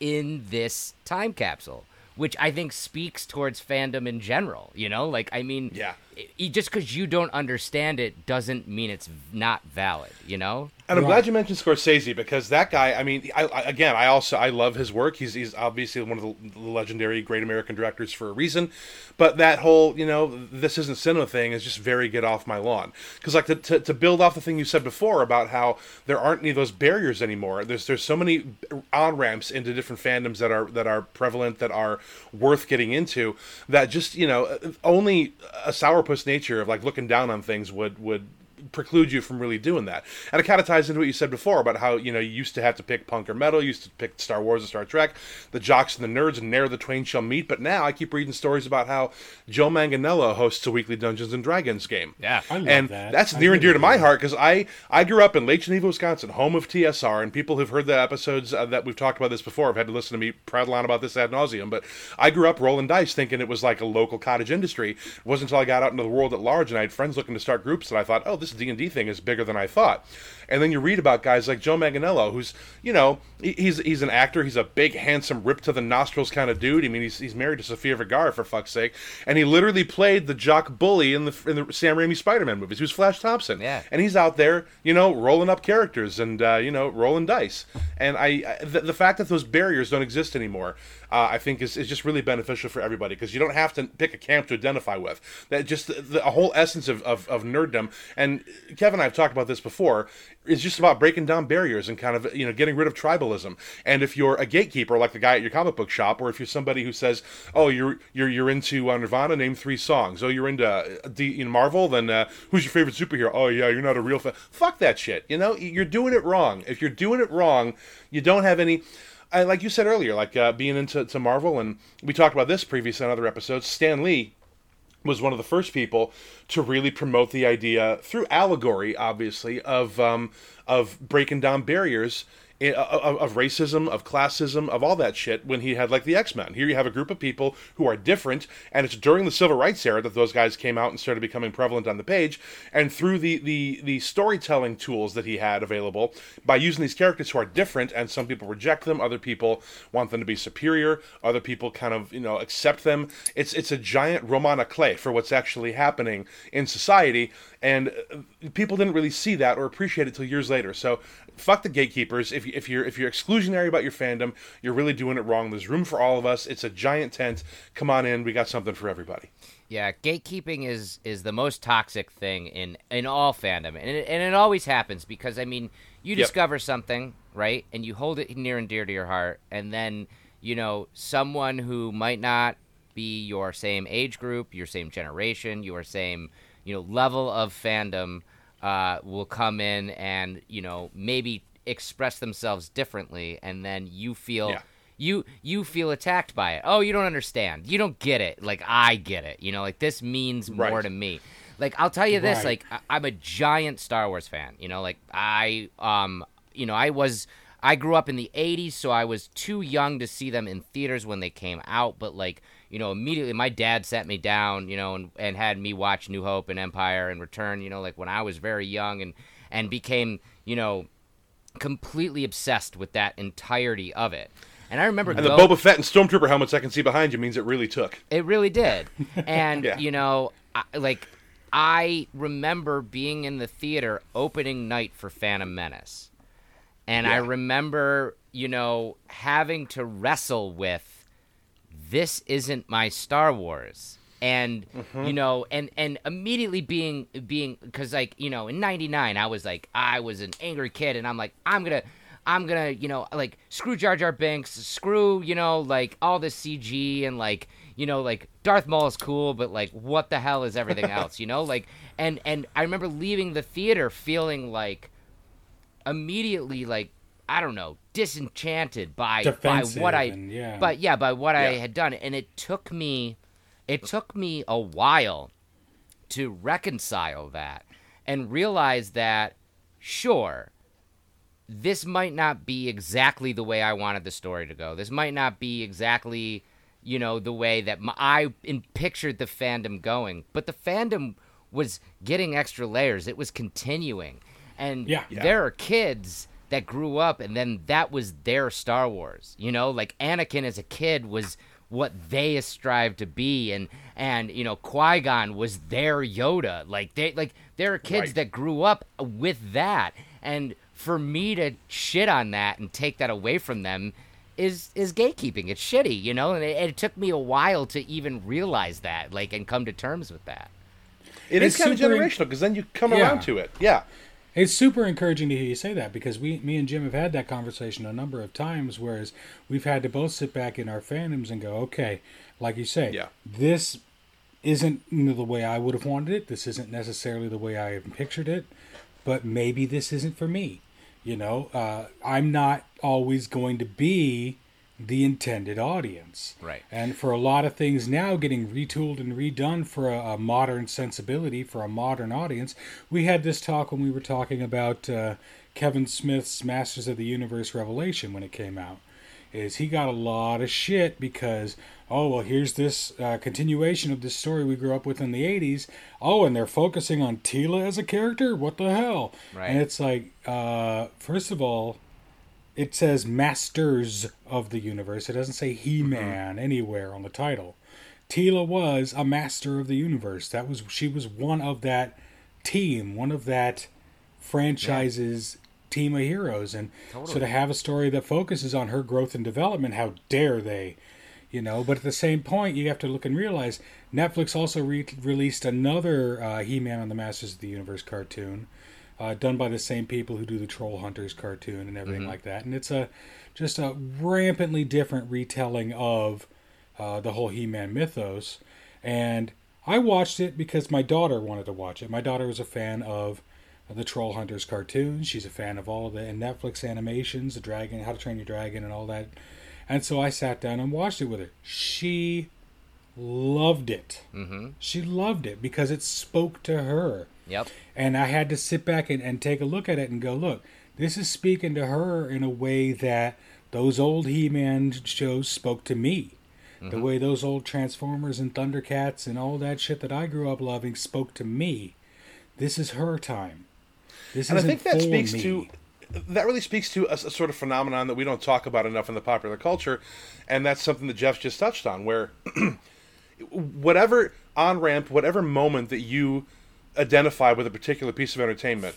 in this time capsule, which I think speaks towards fandom in general. You know, like I mean, yeah, just because you don't understand it doesn't mean it's not valid. You know. And I'm glad you mentioned Scorsese because that guy. I mean, I, I, again, I also I love his work. He's he's obviously one of the legendary great American directors for a reason. But that whole you know this isn't cinema thing is just very get off my lawn. Because like to, to, to build off the thing you said before about how there aren't any of those barriers anymore. There's there's so many on ramps into different fandoms that are that are prevalent that are worth getting into. That just you know only a sourpuss nature of like looking down on things would would preclude you from really doing that. And it kind of ties into what you said before about how you know you used to have to pick punk or metal, you used to pick Star Wars or Star Trek, the jocks and the nerds, and ne'er the twain shall meet. But now I keep reading stories about how Joe Manganiello hosts a weekly Dungeons and Dragons game. Yeah, I love and that. that's near and dear to my heart because I I grew up in Lake Geneva, Wisconsin, home of TSR, and people who've heard the episodes uh, that we've talked about this before have had to listen to me prattle on about this ad nauseum. But I grew up rolling dice, thinking it was like a local cottage industry. It wasn't until I got out into the world at large and I had friends looking to start groups that I thought, oh, this this D and D thing is bigger than I thought. And then you read about guys like Joe Manganiello, who's you know he's he's an actor. He's a big, handsome, ripped to the nostrils kind of dude. I mean, he's he's married to Sofia Vergara for fuck's sake, and he literally played the jock bully in the in the Sam Raimi Spider-Man movies. He was Flash Thompson. Yeah. And he's out there, you know, rolling up characters and uh, you know rolling dice. And I, I the, the fact that those barriers don't exist anymore, uh, I think is, is just really beneficial for everybody because you don't have to pick a camp to identify with. That just the, the whole essence of, of, of nerddom. And Kevin and I have talked about this before. Is just about breaking down barriers and kind of you know getting rid of tribalism. And if you're a gatekeeper like the guy at your comic book shop, or if you're somebody who says, "Oh, you're you're you're into uh, Nirvana, name three songs." Oh, you're into uh, D, know, Marvel, then uh, who's your favorite superhero? Oh, yeah, you're not a real fan. Fuck that shit. You know, you're doing it wrong. If you're doing it wrong, you don't have any. I, like you said earlier, like uh, being into to Marvel, and we talked about this previously on other episodes. Stan Lee was one of the first people to really promote the idea through allegory, obviously, of um, of breaking down barriers of, of racism, of classism, of all that shit. When he had like the X Men, here you have a group of people who are different, and it's during the civil rights era that those guys came out and started becoming prevalent on the page. And through the the the storytelling tools that he had available, by using these characters who are different, and some people reject them, other people want them to be superior, other people kind of you know accept them. It's it's a giant roman à clef for what's actually happening in society, and uh, people didn't really see that or appreciate it till years later. So fuck the gatekeepers. If, if you're if you're exclusionary about your fandom, you're really doing it wrong. There's room for all of us. It's a giant tent. Come on in. We got something for everybody. Yeah, gatekeeping is is the most toxic thing in in all fandom, and it, and it always happens because I mean, you Yep. discover something right, and you hold it near and dear to your heart, and then you know someone who might not be your same age group, your same generation, your same you know level of fandom uh, will come in and you know maybe express themselves differently, and then you feel Yeah. you you feel attacked by it. Oh, you don't understand. You don't get it. Like I get it. You know, like this means more to me. Like I'll tell you this. Right. Like I- I'm a giant Star Wars fan. You know, like I um you know I was I grew up in the '80s, so I was too young to see them in theaters when they came out. But like you know, immediately my dad sat me down, you know, and, and had me watch New Hope and Empire and Return. You know, like when I was very young and and became you know completely obsessed with that entirety of it. And I remember And the go- Boba Fett and Stormtrooper helmets I can see behind you means it really took. it really did. And Yeah. you know, I, like I remember being in the theater opening night for Phantom Menace. And I remember, you know, having to wrestle with this isn't my Star Wars. And mm-hmm. you know, and and immediately being being because like you know in '99 I was like I was an angry kid and I'm like I'm gonna I'm gonna you know like screw Jar Jar Binks screw you know like all this CG and like you know like Darth Maul is cool but like what the hell is everything else you know? Like and and I remember leaving the theater feeling like immediately like I don't know disenchanted by by what I and- yeah. but yeah by what I had done and it took me it took me a while to reconcile that and realize that sure this might not be exactly the way I wanted the story to go. This might not be exactly, you know, the way that my, I in, pictured the fandom going. But the fandom was getting extra layers. It was continuing, and Yeah. Yeah. there are kids that grew up, and then that was their Star Wars. You know, like Anakin as a kid was what they strive to be, and and you know Qui Gon was their Yoda. Like they like there are kids Right. that grew up with that and for me to shit on that and take that away from them is is gatekeeping it's shitty you know and it, it took me a while to even realize that like and come to terms with that It is It's kind of generational because then you come Yeah. around to it. Yeah. It's super encouraging to hear you say that because we, me and Jim have had that conversation a number of times. Whereas we've had to both sit back in our fandoms and go, okay, like you say, Yeah. this isn't the way I would have wanted it. This isn't necessarily the way I have pictured it, but maybe this isn't for me. You know, uh, I'm not always going to be the intended audience. Right. And for a lot of things now getting retooled and redone for a, a modern sensibility, for a modern audience, we had this talk when we were talking about uh, Kevin Smith's Masters of the Universe Revelation when it came out. is he got a lot of shit because oh well here's this uh, continuation of this story we grew up with in the 80s oh and they're focusing on Teela as a character what the hell Right. and it's like uh, first of all it says masters of the universe. It doesn't say he-man anywhere on the title. Teela was a master of the universe. That was she was one of that team one of that franchise's team of heroes. And so to have a story that focuses on her growth and development how dare they you know? But at the same point you have to look and realize netflix also re- released another uh, he-man on the masters of the universe cartoon uh, done by the same people who do the troll hunters cartoon and everything like that and it's a just a rampantly different retelling of uh, the whole he-man mythos and i watched it because my daughter wanted to watch it my daughter was a fan of the Troll Hunters cartoon. She's a fan of all of the Netflix animations, the Dragon, How to Train Your Dragon, and all that. And so I sat down and watched it with her. She loved it. Mm-hmm. She loved it because it spoke to her. Yep. And I had to sit back and, and take a look at it and go, look, this is speaking to her in a way that those old He Man shows spoke to me. The mm-hmm. way those old Transformers and Thundercats and all that shit that I grew up loving spoke to me. This is her time. This and I think that speaks me. to that really speaks to a, a sort of phenomenon that we don't talk about enough in the popular culture, and that's something that Jeff just touched on, where whatever on ramp, whatever moment that you identify with a particular piece of entertainment,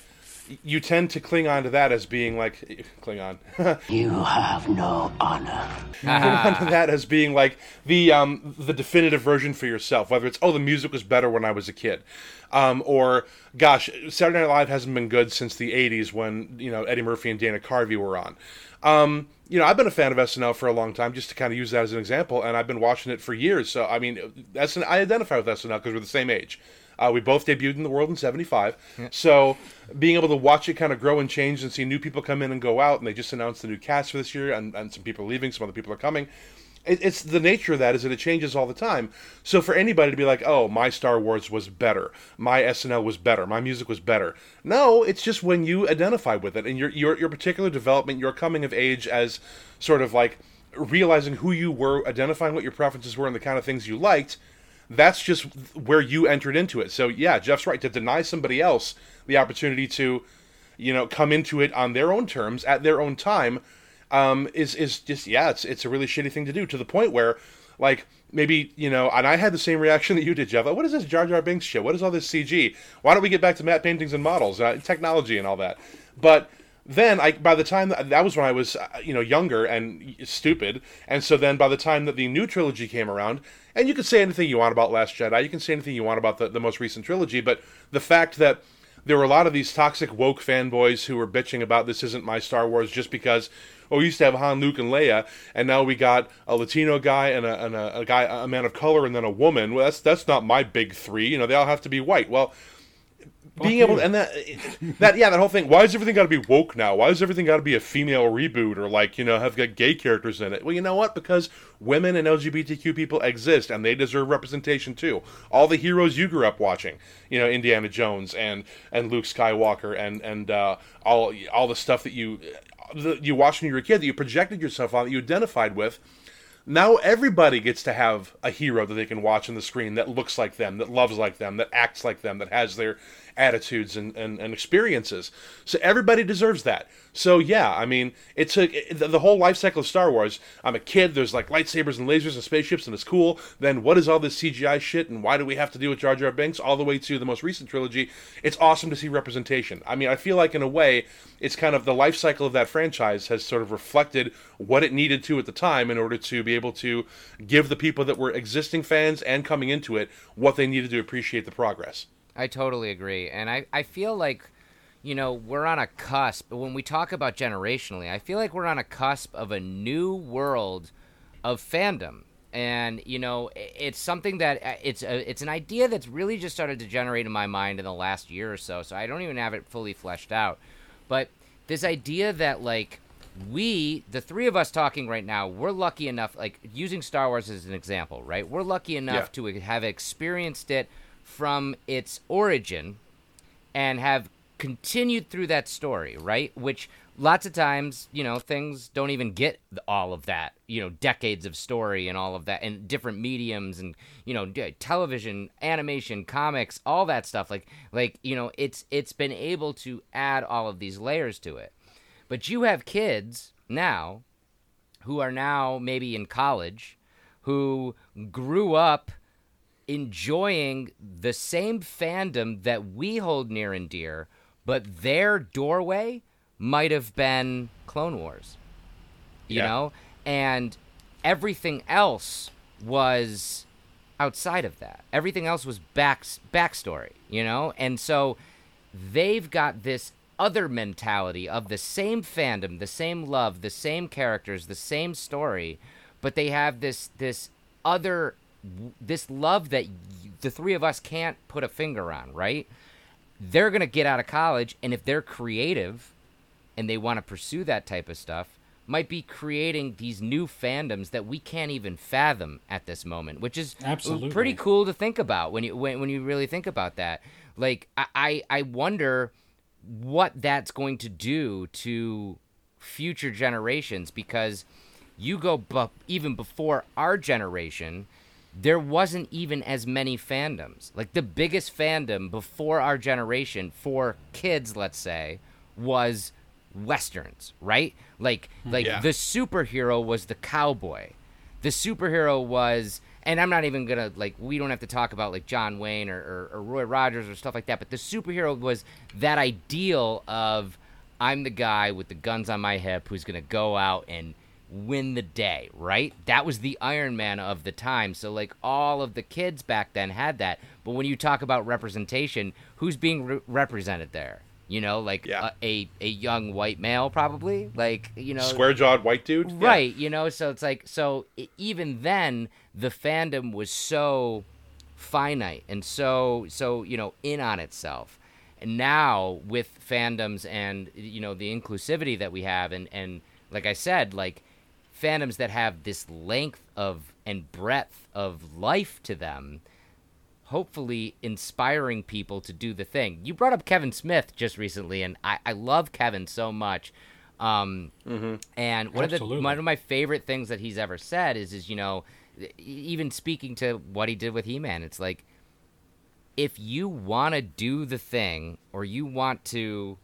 you tend to cling on to that as being like cling on. You have no honor. cling on to that as being like the um the definitive version for yourself whether it's oh the music was better when i was a kid um or gosh saturday night live hasn't been good since the 80s when you know eddie murphy and dana carvey were on. Um you know i've been a fan of snl for a long time just to kind of use that as an example and i've been watching it for years so i mean SN- i identify with snl because we're the same age uh, we both debuted in the world in 75 so being able to watch it kind of grow and change and see new people come in and go out and they just announced the new cast for this year and, and some people are leaving some other people are coming it, it's the nature of that is that it changes all the time. So for anybody to be like oh my star wars was better. My snl was better. My music was better. No it's just when you identify with it and your your, your particular development your coming of age as sort of like realizing who you were identifying what your preferences were and the kind of things you liked that's just where you entered into it. So yeah, Jeff's right to deny somebody else the opportunity to, you know, come into it on their own terms at their own time, um, is is just yeah, it's it's a really shitty thing to do to the point where, like maybe you know, and I had the same reaction that you did, Jeff. Like, what is this Jar Jar Binks shit? What is all this CG? Why don't we get back to matte paintings and models, uh, technology, and all that? But then I by the time that, that was when I was uh, you know younger and stupid, and so then by the time that the new trilogy came around, and you can say anything you want about Last Jedi, you can say anything you want about the, the most recent trilogy, but the fact that there were a lot of these toxic woke fanboys who were bitching about this isn't my Star Wars just because oh we used to have Han, Luke, and Leia, and now we got a Latino guy and a, and a, a guy a man of color and then a woman. Well, that's that's not my big three. You know, they all have to be white. Well, being able to, and that that yeah that whole thing why does everything got to be woke now? Why does everything got to be a female reboot or like you know have got gay characters in it? Well you know what? Because women and lgbtq people exist and they deserve representation too. All the heroes you grew up watching you know indiana jones and and luke skywalker and and uh, all all the stuff that you that you watched when you were a kid that you projected yourself on that you identified with now everybody gets to have a hero that they can watch on the screen that looks like them, that loves like them, that acts like them, that has their attitudes and, and, and experiences. So everybody deserves that. So yeah, I mean, it took the whole life cycle of Star Wars. I'm a kid. There's like lightsabers and lasers and spaceships, and it's cool. Then what is all this CGI shit, and why do we have to deal with Jar Jar Binks? All the way to the most recent trilogy. It's awesome to see representation. I mean, I feel like in a way, it's kind of the life cycle of that franchise has sort of reflected what it needed to at the time in order to be able to give the people that were existing fans and coming into it what they needed to appreciate the progress. I totally agree. And I, I feel like, you know, we're on a cusp. When we talk about generationally, I feel like we're on a cusp of a new world of fandom. And you know, it's something that uh, it's a, it's an idea that's really just started to generate in my mind in the last year or so. So I don't even have it fully fleshed out. But this idea that like we, the three of us talking right now, we're lucky enough, like using Star Wars as an example, right? We're lucky enough to have experienced it from its origin and have continued through that story, right? Which lots of times, you know, things don't even get all of that, you know, decades of story and all of that, and different mediums and you know, television, animation, comics, all that stuff. Like, like you know, it's it's been able to add all of these layers to it. But you have kids now who are now maybe in college who grew up enjoying the same fandom that we hold near and dear, but their doorway might have been Clone Wars. You Yeah. know? And everything else was outside of that. Everything else was back backstory, you know? And so they've got this other mentality of the same fandom, the same love, the same characters, the same story, but they have this this other this love that y- the three of us can't put a finger on, right? They're going to get out of college and if they're creative and they want to pursue that type of stuff, might be creating these new fandoms that we can't even fathom at this moment, which is Absolutely. pretty cool to think about when you when, when you really think about that. Like I, I I wonder what that's going to do to future generations because you go bu- even before our generation there wasn't even as many fandoms. Like the biggest fandom before our generation for kids let's say was westerns right? Like hmm. like Yeah. the superhero was the cowboy. The superhero was and i'm not even gonna like we don't have to talk about like john wayne or, or, or roy rogers or stuff like that but the superhero was that ideal of i'm the guy with the guns on my hip who's gonna go out and win the day right? That was the iron man of the time. So like all of the kids back then had that. But when you talk about representation who's being re- represented there? You know like Yeah. a, a a young white male probably? Like you know Square jawed white dude. Yeah. right you know? So it's like so even then the fandom was so finite and so so you know in on itself. And now with fandoms and you know the inclusivity that we have and and like i said like fandoms that have this length of and breadth of life to them hopefully inspiring people to do the thing. You brought up Kevin Smith just recently, and I, I love Kevin so much. Um, And one of the one of my favorite things that he's ever said is is you know, even speaking to what he did with He Man, it's like if you want to do the thing or you want to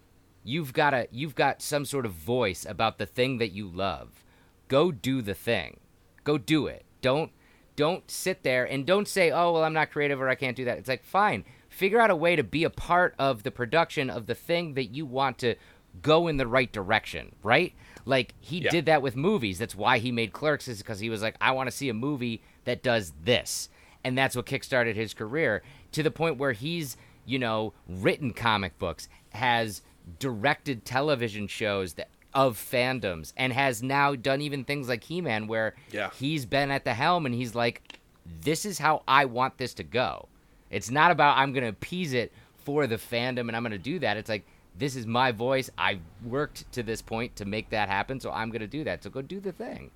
you've got a you've got some sort of voice about the thing that you love go do the thing. Go do it. Don't don't sit there and don't say oh well i'm not creative or i can't do that. It's like fine. Figure out a way to be a part of the production of the thing that you want to go in the right direction right? Like he Yeah. did that with movies. That's why he made clerks is because he was like i want to see a movie that does this. And that's what kickstarted his career to the point where he's you know written comic books has directed television shows that of fandoms and has now done even things like he-man where Yeah. he's been at the helm and he's like this is how i want this to go it's not about i'm gonna appease it for the fandom and i'm gonna do that it's like this is my voice i worked to this point to make that happen so i'm gonna do that so go do the thing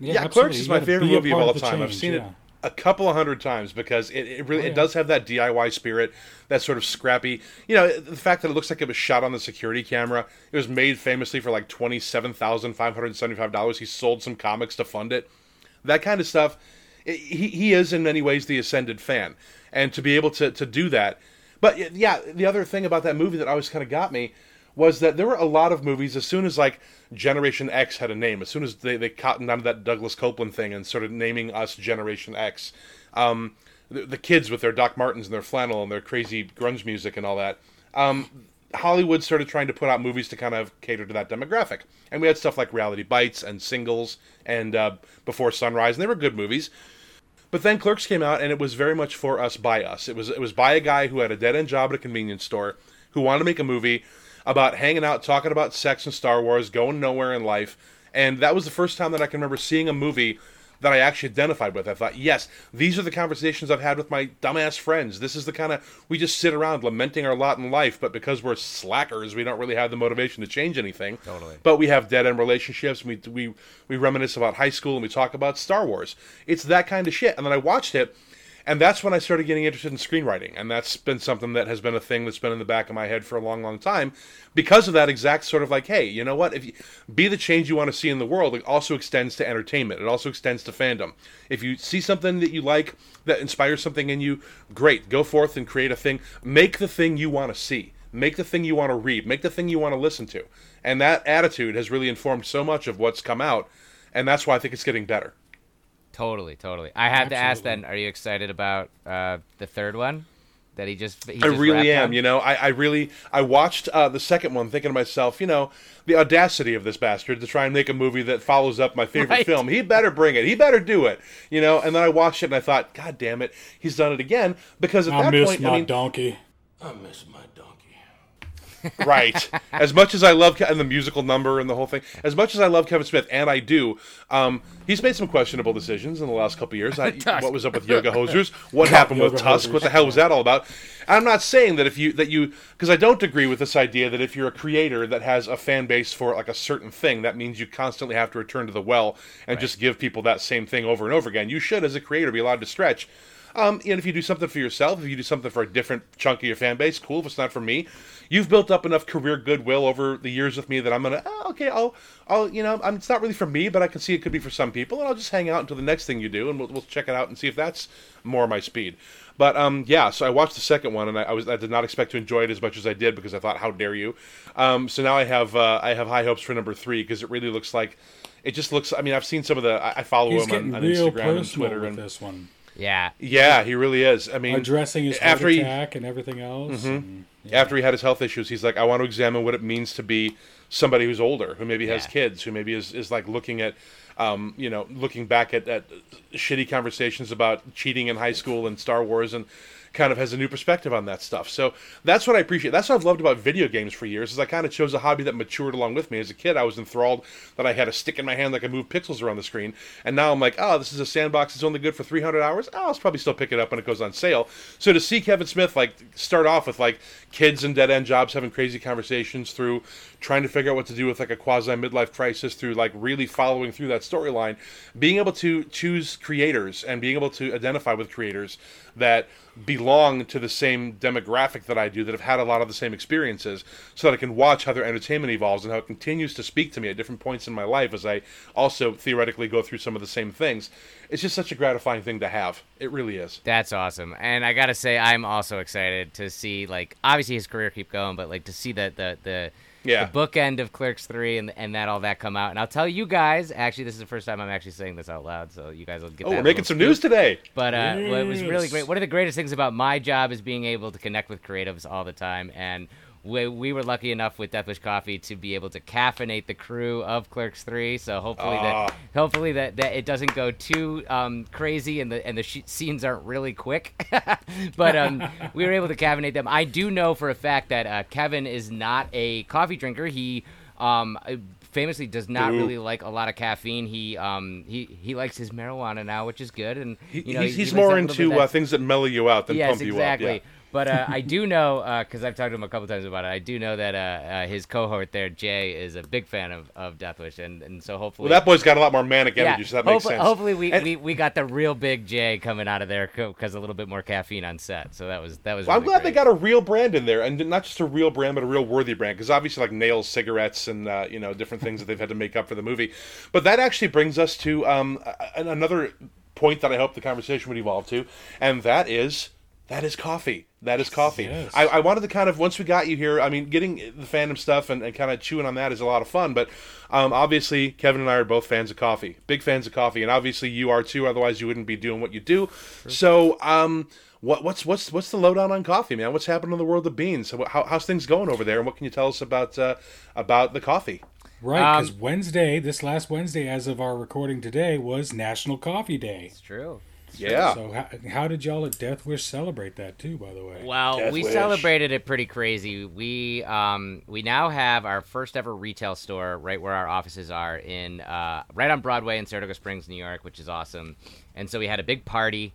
Yeah, absolutely. Clerks is my favorite movie of all the time. I've seen yeah. it a couple of hundred times because it, it really Oh, yeah. it does have that DIY spirit, that sort of scrappy. You know, the fact that it looks like it was shot on the security camera. It was made famously for like twenty seven thousand five hundred seventy five dollars. He sold some comics to fund it. That kind of stuff. i- He he is in many ways the ascended fan, and to be able to to do that. But yeah, the other thing about that movie that always kind of got me was that there were a lot of movies as soon as like Generation X had a name, as soon as they, they cottoned onto that Douglas Coupland thing and started naming us Generation X, um, the, the kids with their Doc Martens and their flannel and their crazy grunge music and all that, um, Hollywood started trying to put out movies to kind of cater to that demographic. And we had stuff like Reality Bites and Singles and uh, Before Sunrise, and they were good movies. But then Clerks came out, and it was very much for us by us. It was it was by a guy who had a dead end job at a convenience store, who wanted to make a movie about hanging out, talking about sex and Star Wars, going nowhere in life, and that was the first time that I can remember seeing a movie that I actually identified with. I thought, yes, these are the conversations I've had with my dumbass friends. This is the kind of we just sit around lamenting our lot in life, but because we're slackers, we don't really have the motivation to change anything. Totally. But we have dead end relationships. We we we reminisce about high school and we talk about Star Wars. It's that kind of shit. And then I watched it, and that's when I started getting interested in screenwriting, and that's been something that has been a thing that's been in the back of my head for a long, long time, because of that exact sort of like, hey, you know what? If you be the change you want to see in the world, it also extends to entertainment. It also extends to fandom. If you see something that you like that inspires something in you, great, go forth and create a thing. Make the thing you want to see. Make the thing you want to read. Make the thing you want to listen to. And that attitude has really informed so much of what's come out, and that's why I think it's getting better. Totally, totally. I had to ask then, are you excited about uh, the third one? That he just he I just really am. on? You know, I, I really I watched uh, the second one, thinking to myself, you know, the audacity of this bastard to try and make a movie that follows up my favorite Right. film. He better bring it. He better do it. You know. And then I watched it and I thought, God damn it, he's done it again. Because at I that miss point, my I mean, donkey. I miss my donkey. Right. As much as I love Ke- and the musical number and the whole thing, as much as I love Kevin Smith, and I do, um, he's made some questionable decisions in the last couple of years. I, what was up with Yoga Hosers? What happened with Tusk? Hosers. What the hell was that all about? I'm not saying that if you that you because I don't agree with this idea that if you're a creator that has a fan base for like a certain thing, that means you constantly have to return to the well and just give people that same thing over and over again. You should, as a creator, be allowed to stretch. Um, and if you do something for yourself, if you do something for a different chunk of your fan base, cool. If it's not for me, you've built up enough career goodwill over the years with me that I'm gonna, oh, okay, I'll, I'll, you know, I'm, it's not really for me, but I can see it could be for some people, and I'll just hang out until the next thing you do, and we'll, we'll check it out and see if that's more my speed. But um, yeah, so I watched the second one, and I, I was I did not expect to enjoy it as much as I did because I thought, how dare you? Um, so now I have uh, I have high hopes for number three because it really looks like. It just looks. I mean, I've seen some of the. I I follow He's him on, on Instagram and Twitter, and this one. Yeah, yeah, he really is. I mean, Addressing his heart after he- attack and everything else. Mm-hmm. and- after he had his health issues, he's like, I want to examine what it means to be somebody who's older, who maybe has Yeah. kids, who maybe is, is like looking at, um, you know, looking back at, at shitty conversations about cheating in high school and Star Wars and kind of has a new perspective on that stuff. So that's what I appreciate. That's what I've loved about video games for years is I kind of chose a hobby that matured along with me. As a kid, I was enthralled that I had a stick in my hand that could move pixels around the screen. And now I'm like, oh, this is a sandbox. It's only good for 300 hours. Oh, I'll probably still pick it up when it goes on sale. So to see Kevin Smith like start off with like kids and dead end jobs having crazy conversations through trying to figure out what to do with like a quasi midlife crisis through like really following through that storyline, being able to choose creators and being able to identify with creators that belong to the same demographic that I do that have had a lot of the same experiences so that I can watch how their entertainment evolves and how it continues to speak to me at different points in my life as I also theoretically go through some of the same things. It's just such a gratifying thing to have. It really is. that's awesome. And I gotta say, I'm also excited to see like obviously his career keep going, but like to see the the the, Yeah. the bookend of Clerks three and and that all that come out. And I'll tell you guys, actually, this is the first time I'm actually saying this out loud, so you guys will get. Oh, that we're making little some news today. But uh, what was really great, one of the greatest things about my job is being able to connect with creatives all the time. And we, we were lucky enough with Deathwish Coffee to be able to caffeinate the crew of Clerks 3. So hopefully Ah. that hopefully that, that it doesn't go too um, crazy and the and the sh- scenes aren't really quick. but um, we were able to caffeinate them. I do know for a fact that uh, Kevin is not a coffee drinker. He um, famously does not Boo. really like a lot of caffeine. He um he he likes his marijuana now, which is good. And you know he's he- he's he more that little bit into uh, things that mellow you out than yes, pump you exactly. up. Yeah. But uh, I do know because I've talked to him a couple times about it. I do know that uh, uh, his cohort there, Jay, is a big fan of, of Deathwish, and, and so hopefully Well, that boy's got a lot more manic yeah, energy, so that makes hopefully, sense. hopefully we, And- we, we got the real big Jay coming out of there because a little bit more caffeine on set. So that was that was. Well, I'm glad great. they got a real brand in there, and not just a real brand, but a real worthy brand. Because obviously, like nails, cigarettes, and uh, you know different things that they've had to make up for the movie. But that actually brings us to um, another point that I hope the conversation would evolve to, and that is that is coffee. That is coffee. Yes. I, I wanted to kind of once we got you here. I mean, getting the fandom stuff and, and kind of chewing on that is a lot of fun. But um, obviously, Kevin and I are both fans of coffee, big fans of coffee, and obviously you are too. Otherwise, you wouldn't be doing what you do. So, um, what, what's what's what's the lowdown on coffee, man? What's happening in the world of beans? So, how, how's things going over there, and what can you tell us about uh, about the coffee? Right, because Um, Wednesday, this last Wednesday, as of our recording today, was National Coffee Day. It's true. Yeah, So how, how did y'all at Death Wish celebrate that too? By the way, Well, Death we Wish. celebrated it pretty crazy. We um we now have our first ever retail store right where our offices are in uh, right on Broadway in Saratoga Springs, New York, which is awesome. And so we had a big party,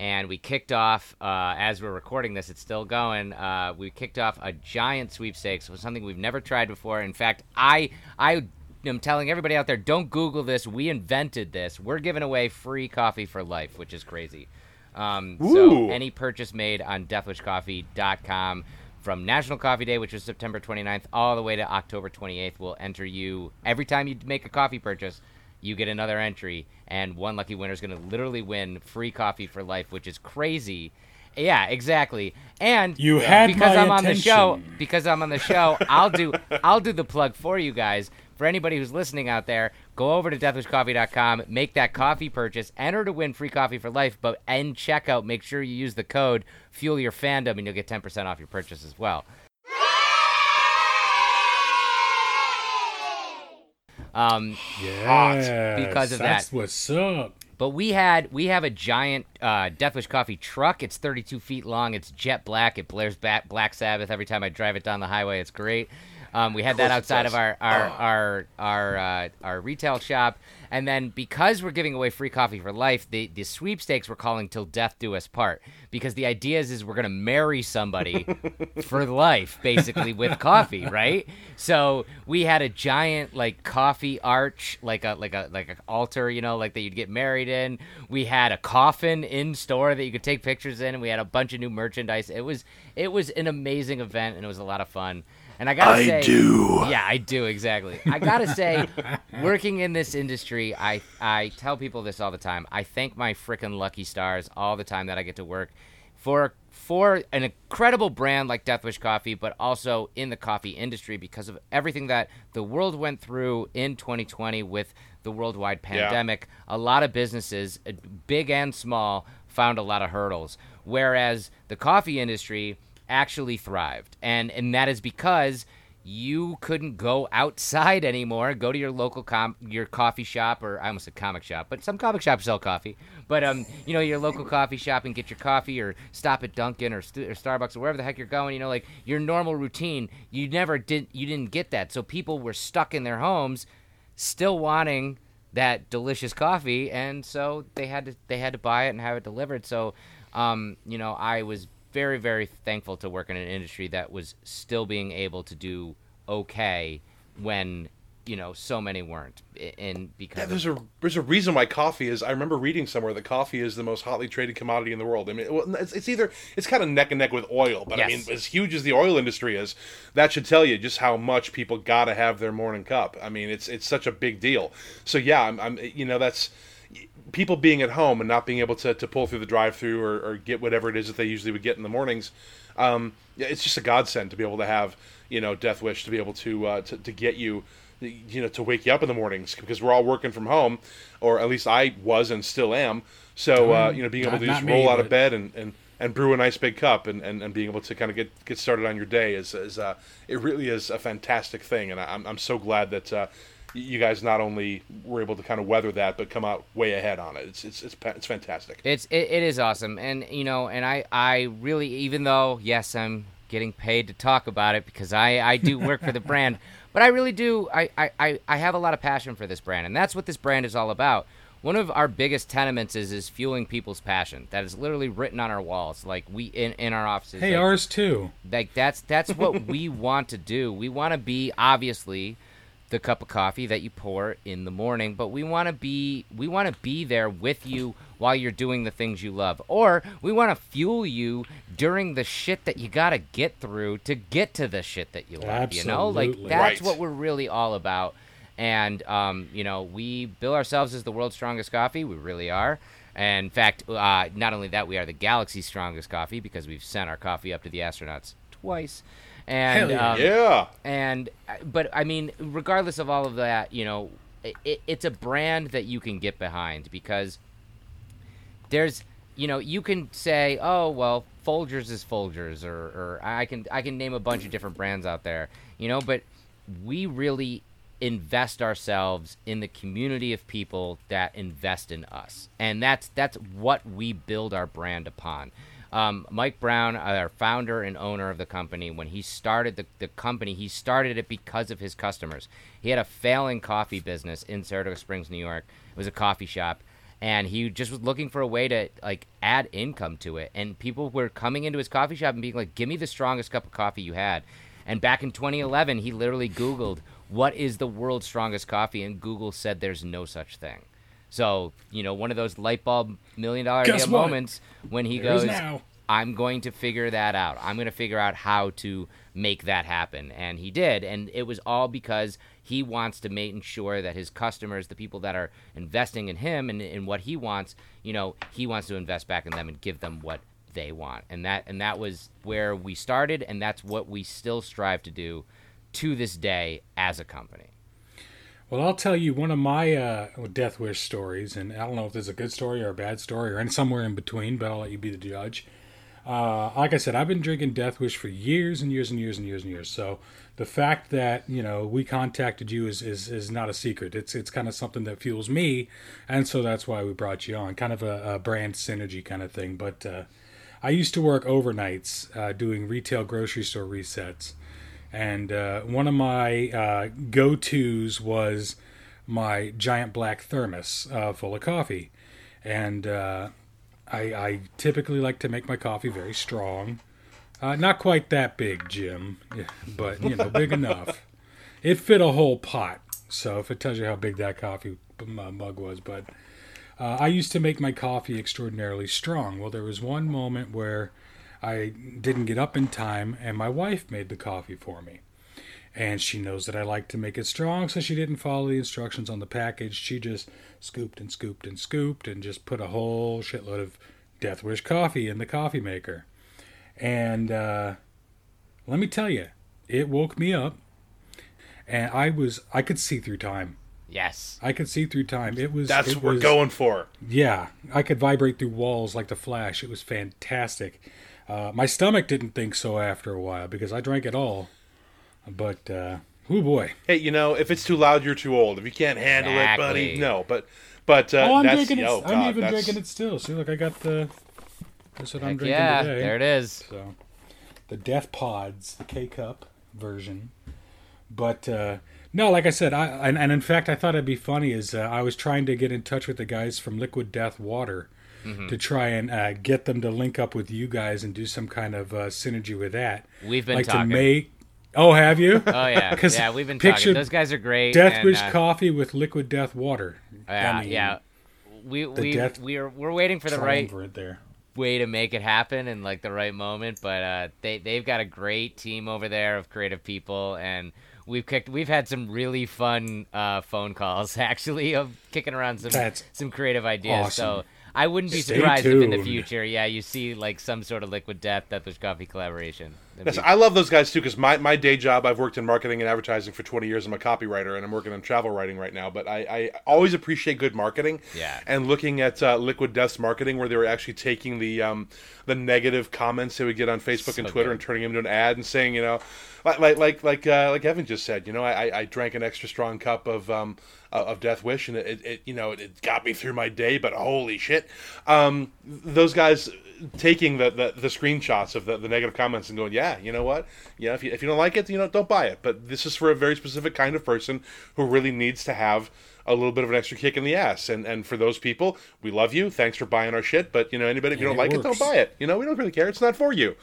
and we kicked off uh, as we're recording this. It's still going. Uh, we kicked off a giant sweepstakes, was something we've never tried before. In fact, I I. am telling everybody out there, don't Google this. We invented this. We're giving away free coffee for life, which is crazy. Um, so any purchase made on deathwishcoffee.com from National Coffee Day, which was September 29th, all the way to October 28th will enter you. Every time you make a coffee purchase, you get another entry, and one lucky winner is going to literally win free coffee for life, which is crazy. Yeah, exactly. And You had because I'm on the show, because I'm on the show, I'll do I'll do the plug for you guys. For anybody who's listening out there, go over to deathwishcoffee.com, make that coffee purchase, enter to win free coffee for life, but end checkout, make sure you use the code fuel your fandom and you'll get 10% off your purchase as well. Um, Yes, because of that's that. what's up. But we had we have a giant uh, Deathwish Coffee truck. It's 32 feet long. It's jet black. It blares back Black Sabbath every time I drive it down the highway. It's great. Um, we had that outside of our our our our, uh, our retail shop, and then because we're giving away free coffee for life, the the sweepstakes we're calling "Till Death Do Us Part" because the idea is is we're gonna marry somebody for life, basically with coffee, right? So we had a giant like coffee arch, like a like a like an altar, you know, like that you'd get married in. We had a coffin in store that you could take pictures in, and we had a bunch of new merchandise. It was it was an amazing event, and it was a lot of fun. And I gotta I say, do. yeah, I do exactly. I gotta say, working in this industry, I I tell people this all the time. I thank my frickin' lucky stars all the time that I get to work for for an incredible brand like Deathwish Coffee, but also in the coffee industry because of everything that the world went through in 2020 with the worldwide pandemic. A lot of businesses, big and small, found a lot of hurdles, whereas the coffee industry actually thrived, and and that is because you couldn't go outside anymore. Go to your local com- your coffee shop, or I almost said comic shop, but some comic shops sell coffee. But um, you know, your local coffee shop and get your coffee, or stop at Dunkin' or, st- or Starbucks or wherever the heck you're going. You know, like your normal routine. You never did. You didn't get that. So people were stuck in their homes, still wanting that delicious coffee, and so they had to they had to buy it and have it delivered. So, um, you know, I was very very thankful to work in an industry that was still being able to do okay when you know so many weren't, and because Yeah, there's a there's a reason why coffee is. I remember reading somewhere that coffee is the most hotly traded commodity in the world. I mean, well, it's, it's either it's kind of neck and neck with oil, but I mean, as huge as the oil industry is, that should tell you just how much people got to have their morning cup. I mean, it's it's such a big deal. So yeah, I'm, I'm you know that's people being at home and not being able to, to pull through the drive-through or, or get whatever it is that they usually would get in the mornings. Um, it's just a godsend to be able to have you know Death Wish to be able to uh, to, to get you you know to wake you up in the mornings because we're all working from home, or at least I was and still am. So uh, you know, being able to not just roll out but- of bed and, and, and brew a nice big cup and, and, and being able to kind of get, get started on your day is, is uh, it really is a fantastic thing, and I'm I'm so glad that. Uh, you guys not only were able to kind of weather that, but come out way ahead on it. It's it's it's, it's fantastic. It's it, it is awesome, and you know, and I I really even though yes I'm getting paid to talk about it because I I do work for the brand, but I really do I, I I I have a lot of passion for this brand, and that's what this brand is all about. One of our biggest tenements is is fueling people's passion. That is literally written on our walls, like we in in our offices. Hey, like, ours too. like that's that's what we want to do. We want to be obviously the cup of coffee that you pour in the morning, but we want to be we want to be there with you while you're doing the things you love. Or we want to fuel you during the shit that you got to get through to get to the shit that you love, you know? Like that's Right. what we're really all about. And um, you know, we bill ourselves as the world's strongest coffee. We really are. And in fact, uh, not only that, we are the galaxy's strongest coffee because we've sent our coffee up to the astronauts twice. And Hell yeah. um, yeah, and but I mean, regardless of all of that, you know, it, it's a brand that you can get behind because there's, you know, you can say, oh well, Folgers is Folgers, or or I can I can name a bunch of different brands out there, you know, but we really invest ourselves in the community of people that invest in us, and that's that's what we build our brand upon. Um, Mike Brown, our founder and owner of the company, when he started the, the company, he started it because of his customers. He had a failing coffee business in Saratoga Springs, New York. It was a coffee shop, and he just was looking for a way to like add income to it. And people were coming into his coffee shop and being like, "Give me the strongest cup of coffee you had." And back in 2011, he literally Googled what is the world's strongest coffee, and Google said there's no such thing. So you know, one of those light bulb million dollar idea moments when he goes, now. I'm going to figure that out. I'm going to figure out how to make that happen. And he did. And it was all because he wants to make sure that his customers, the people that are investing in him and in what he wants, you know, he wants to invest back in them and give them what they want. And that and that was where we started and that's what we still strive to do to this day as a company. Well, I'll tell you one of my uh, Death Wish stories, and I don't know if this is a good story or a bad story or any somewhere in between, but I'll let you be the judge. Uh, like I said, I've been drinking Death Wish for years and years and years and years and years. So the fact that you know we contacted you is is, is not a secret. It's it's kind of something that fuels me, and so that's why we brought you on. Kind of a, a brand synergy kind of thing. But uh, I used to work overnights uh, doing retail grocery store resets, and uh, one of my uh, go tos was my giant black thermos uh, full of coffee, and uh, I, I typically like to make my coffee very strong. Uh, not quite that big, Jim, but you know, big enough. It fit a whole pot, so if it tells you how big that coffee uh, mug was, but I used to make my coffee extraordinarily strong. Well, there was one moment where I didn't get up in time, and my wife made the coffee for me. And she knows that I like to make it strong, so she didn't follow the instructions on the package. She just scooped and scooped and scooped and just put a whole shitload of Death Wish coffee in the coffee maker. And uh, let me tell you, it woke me up, and I was I could see through time. Yes. I could see through time. It was That's it what we're going for. yeah, I could vibrate through walls like the Flash. It was fantastic. Uh, my stomach didn't think so after a while because I drank it all. But, uh, oh boy. Hey, you know, if it's too loud, you're too old. If you can't handle it, buddy, no. But, but uh, oh, I'm that's drinking it. oh, I'm even that's- drinking it still. See, look, I got the. That's what I'm Heck drinking yeah, today. there it is. So, the Death Pods, the K Cup version. But uh, no, like I said, I and, and in fact, I thought it'd be funny is uh, I was trying to get in touch with the guys from Liquid Death Water Mm-hmm. to try and uh, get them to link up with you guys and do some kind of uh, synergy with that. We've been like talking. to make. Oh, have you? Oh yeah, yeah. We've been talking. Those guys are great. Death and, Wish uh, coffee with Liquid Death Water. Yeah, I mean, yeah. We we death we're we're waiting for the right there. way to make it happen and like the right moment. But uh, they they've got a great team over there of creative people, and we've kicked we've had some really fun uh, phone calls actually of kicking around some That's some creative ideas. So. I wouldn't be Stay surprised if in the future, yeah, you see like some sort of liquid death Deathwish coffee collaboration. That'd Yes, be- I love those guys too because my, my day job, I've worked in marketing and advertising for 20 years. I'm a copywriter and I'm working on travel writing right now. But I, I always appreciate good marketing. Yeah. And looking at uh, Liquid Death's marketing where they were actually taking the um, the negative comments they would get on Facebook and Twitter good. and turning them into an ad and saying, you know, like like like like, uh, like Evan just said, you know, I, I drank an extra strong cup of um, of Death Wish and it, it you know it, it got me through my day, but holy shit, um, those guys taking the, the, the screenshots of the, the negative comments and going, yeah, you know what, yeah, if you if you don't like it, you know, don't buy it. But this is for a very specific kind of person who really needs to have a little bit of an extra kick in the ass. And and for those people, we love you. Thanks for buying our shit. But you know, anybody if you don't it like it, don't buy it. You know, we don't really care. It's not for you.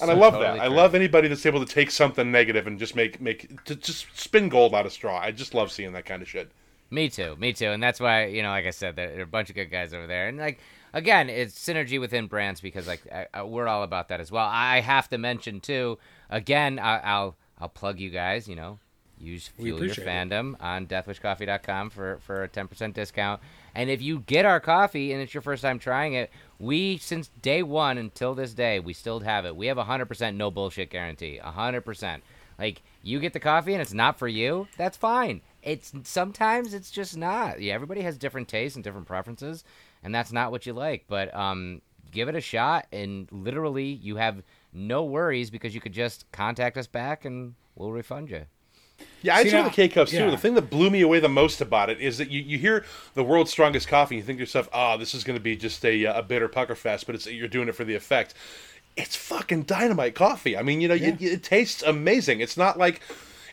And I love totally that. I love anybody that's able to take something negative and just make make to just spin gold out of straw. I just love seeing that kind of shit. Me too, me too, and that's why you know, like I said, there there are a bunch of good guys over there, and like again, it's synergy within brands because like I, I, we're all about that as well. I have to mention too, again, I, I'll I'll plug you guys. You know, use fuel your appreciate it. fandom on deathwishcoffee.com for for a ten percent discount, and if you get our coffee and it's your first time trying it, we since day one until this day we still have it. We have a hundred percent no bullshit guarantee, a hundred percent. Like you get the coffee and it's not for you, that's fine. It's sometimes it's just not. Yeah, everybody has different tastes and different preferences, and that's not what you like. But um, give it a shot, and literally you have no worries because you could just contact us back and we'll refund you. Yeah, I See, try the K cups too. The thing that blew me away the most about it is that you, you hear the world's strongest coffee, and you think to yourself, "Oh, this is going to be just a a bitter pucker fest," but it's you're doing it for the effect. It's fucking dynamite coffee. I mean, you know, Yeah. it, it tastes amazing. It's not like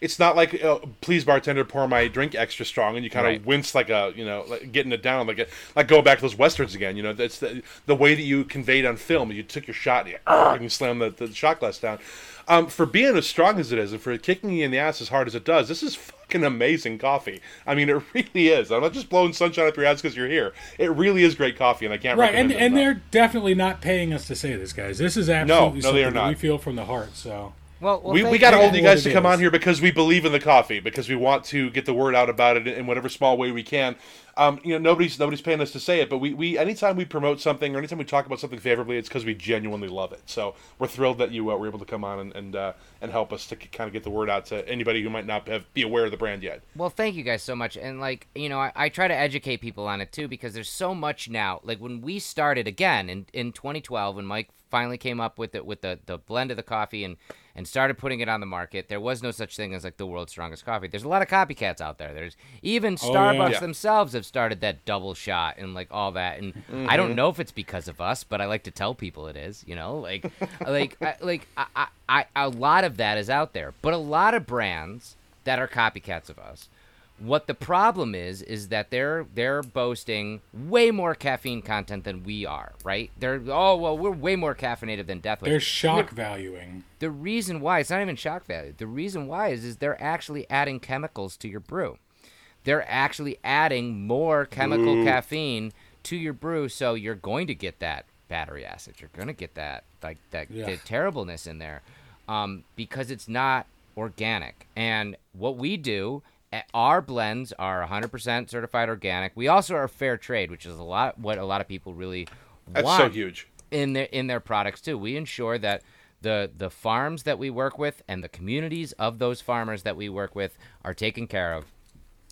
it's not like uh, please bartender pour my drink extra strong and you kind of Right. wince like a you know like getting it down like a, like going back to those westerns again. You know that's the the way that you conveyed on film. You took your shot and you, and you slam the, the shot glass down. Um, for being as strong as it is and for kicking you in the ass as hard as it does, this is fucking amazing coffee. I mean, it really is. I'm not just blowing sunshine up your ass because you're here. It really is great coffee, and I can't Right, and and enough. they're definitely not paying us to say this, guys. This is absolutely no, no, they are something that we feel from the heart. So Well, well we, we got to you. hold you guys to come is. on here because we believe in the coffee because we want to get the word out about it in whatever small way we can. Um, you know, nobody's nobody's paying us to say it, but we, we anytime we promote something or anytime we talk about something favorably, it's because we genuinely love it. So we're thrilled that you uh, were able to come on and and, uh, and help us to kind of get the word out to anybody who might not have, be aware of the brand yet. Well, thank you guys so much. And like, you know, I, I try to educate people on it too because there's so much now. Like when we started again in, in 2012, when Mike finally came up with it with the, the blend of the coffee and and started putting it on the market, there was no such thing as like the world's strongest coffee. There's a lot of copycats out there. There's even Oh, Starbucks yeah. themselves have started that double shot and like all that. And I don't mm-hmm. know if it's because of us, but I like to tell people it is. You know, like like I, like I, I, I a lot of that is out there, but a lot of brands that are copycats of us. What the problem is is that they're they're boasting way more caffeine content than we are, right? They're oh well, we're way more caffeinated than Deathwish. They're shock valuing. The reason why it's not even shock value. The reason why is is they're actually adding chemicals to your brew. They're actually adding more chemical caffeine to your brew, so you're going to get that battery acid. You're going to get that like that Yeah. the terribleness in there, um, because it's not organic. And what we do, our blends are 100% certified organic. We also are fair trade, which is a lot what a lot of people really That's want so huge. in their in their products too. We ensure that the the farms that we work with and the communities of those farmers that we work with are taken care of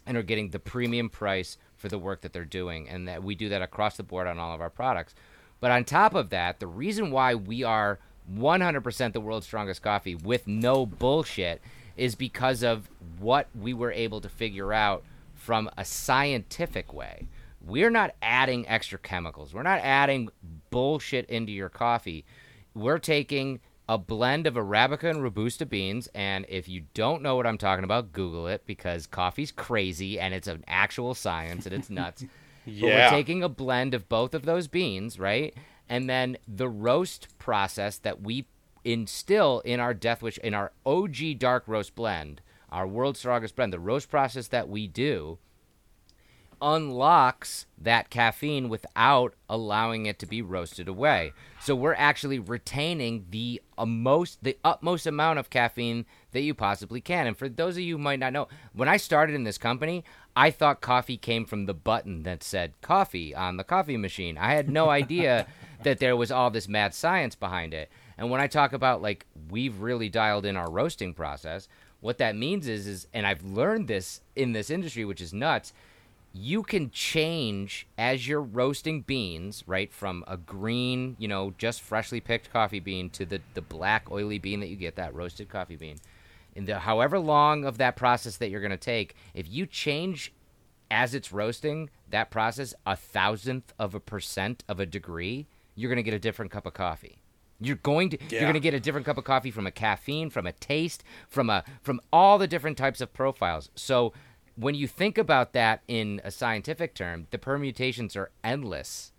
and are getting the premium price for the work that they're doing and that we do that across the board on all of our products. But on top of that, the reason why we are 100% the world's strongest coffee with no bullshit is because of what we were able to figure out from a scientific way. We're not adding extra chemicals. We're not adding bullshit into your coffee. We're taking a blend of Arabica and Robusta beans, and if you don't know what I'm talking about, Google it because coffee's crazy and it's an actual science and it's nuts. But Yeah. we're taking a blend of both of those beans, right? And then the roast process that we instill in our Death Wish, in our OG dark roast blend, our world's strongest blend, the roast process that we do unlocks that caffeine without allowing it to be roasted away. So we're actually retaining the most the utmost amount of caffeine that you possibly can. And for those of you who might not know, when I started in this company, I thought coffee came from the button that said coffee on the coffee machine. I had no idea that there was all this mad science behind it. And when I talk about like we've really dialed in our roasting process, what that means is is and I've learned this in this industry which is nuts you can change as you're roasting beans, right, from a green, you know, just freshly picked coffee bean to the, the black oily bean that you get, that roasted coffee bean. In the however long of that process that you're gonna take, if you change as it's roasting that process a thousandth of a percent of a degree, you're gonna get a different cup of coffee. You're going to you're gonna get a different cup of coffee from a caffeine, from a taste, from a from all the different types of profiles. So when you think about that in a scientific term, the permutations are endless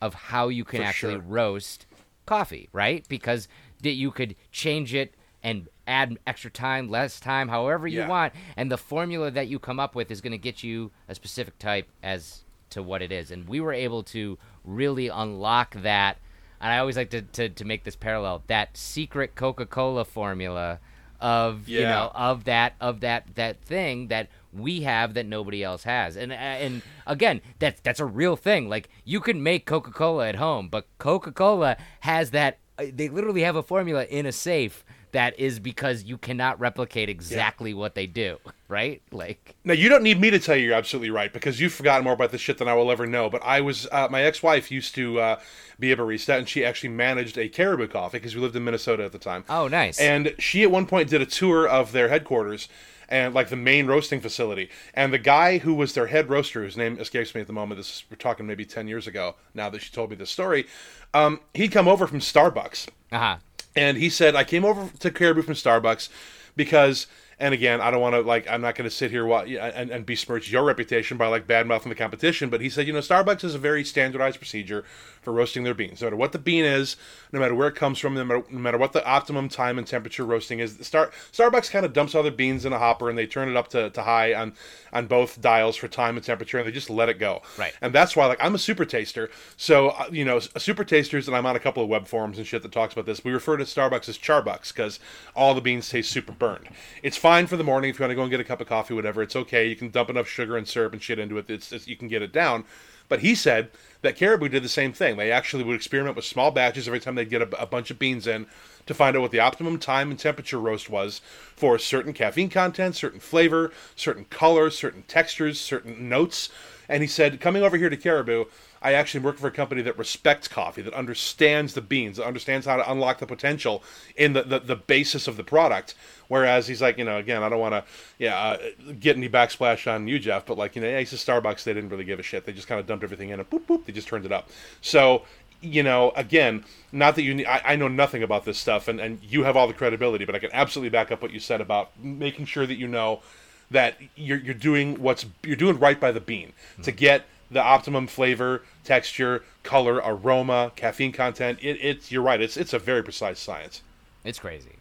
of how you can For actually sure. roast coffee, right? Because that you could change it and add extra time, less time, however you Yeah. want, and the formula that you come up with is going to get you a specific type as to what it is. And we were able to really unlock that. And I always like to, to, to make this parallel that secret Coca Cola formula of you know of that of that that thing that we have that nobody else has. And and again that's that's a real thing. Like you can make coca-cola at home but coca-cola has that uh, they literally have a formula in a safe that is because you cannot replicate exactly what they do right like Now you don't need me to tell you you're absolutely right because you've forgotten more about this shit than I will ever know. But I was uh, my ex-wife used to uh, be a barista, and she actually managed a Caribou Coffee because we lived in Minnesota at the time. Oh, nice. And she at one point did a tour of their headquarters and like the main roasting facility. And the guy who was their head roaster, whose name escapes me at the moment, this is, we're talking maybe ten years ago. Now that she told me this story, um, he'd come over from Starbucks uh-huh and he said I came over to Caribou from Starbucks because And again, I don't want to like I'm not going to sit here and, and besmirch your reputation by like bad mouthing the competition. But he said, you know, Starbucks is a very standardized procedure for roasting their beans. No matter what the bean is, no matter where it comes from, no matter, no matter what the optimum time and temperature roasting is, Star Starbucks kind of dumps all their beans in a hopper and they turn it up to, to high on on both dials for time and temperature, and they just let it go. Right. And that's why, like, I'm a super taster. So uh, you know, super tasters, and I'm on a couple of web forums and shit that talks about this. We refer to Starbucks as Charbucks because all the beans taste super burned. It's fine for the morning if you want to go and get a cup of coffee, whatever. It's okay. You can dump enough sugar and syrup and shit into it. It's, it's you can get it down. But he said that Caribou did the same thing. They actually would experiment with small batches every time they'd get a, a, bunch of beans in to find out what the optimum time and temperature roast was for certain caffeine content, certain flavor, certain color, certain textures, certain notes. And he said, coming over here to Caribou, I actually work for a company that respects coffee, that understands the beans, that understands how to unlock the potential in the, the, the basis of the product. Whereas he's like, you know, again, I don't want to, yeah, uh, get any backsplash on you, Jeff, but like, you know, yeah, he's a Starbucks. They didn't really give a shit. They just kind of dumped everything in and boop, boop, they just turned it up. So, you know, again, not that you, need, I, I know nothing about this stuff, and, and you have all the credibility, but I can absolutely back up what you said about making sure that you know that you're, you're doing what's you're doing right by the bean mm-hmm. to get the optimum flavor, texture, color, aroma, caffeine content. It, it's you're right. It's it's a very precise science. It's crazy.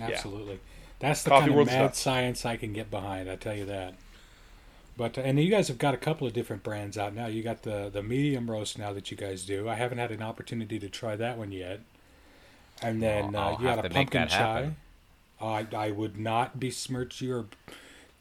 Absolutely, yeah. that's the Coffee kind of mad stuff. science I can get behind. I tell you that. But and you guys have got a couple of different brands out now. You got the the medium roast now that you guys do. I haven't had an opportunity to try that one yet. And then uh, you got a pumpkin chai. I I would not besmirch your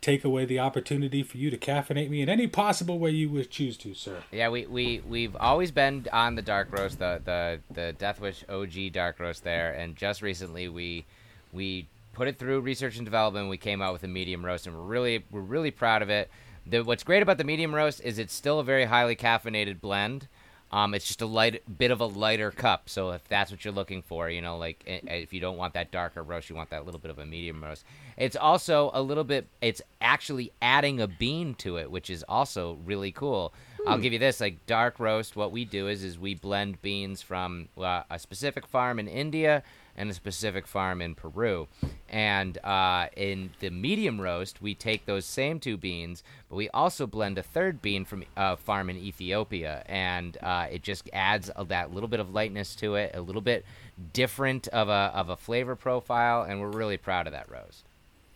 take away the opportunity for you to caffeinate me in any possible way you would choose to, sir. Yeah, we, we, we've always been on the dark roast, the, the, the Deathwish OG dark roast there, and just recently we we put it through research and development. We came out with a medium roast, and we're really we're really proud of it. The, what's great about the medium roast is it's still a very highly caffeinated blend. Um, it's just a light bit of a lighter cup. So if that's what you're looking for, you know, like if you don't want that darker roast, you want that little bit of a medium roast. It's also a little bit. It's actually adding a bean to it, which is also really cool. Hmm. I'll give you this: like dark roast. What we do is is we blend beans from uh, a specific farm in India and a specific farm in Peru. And uh, in the medium roast, we take those same two beans, but we also blend a third bean from a uh, farm in Ethiopia, and uh, it just adds that little bit of lightness to it, a little bit different of a of a flavor profile, and we're really proud of that roast.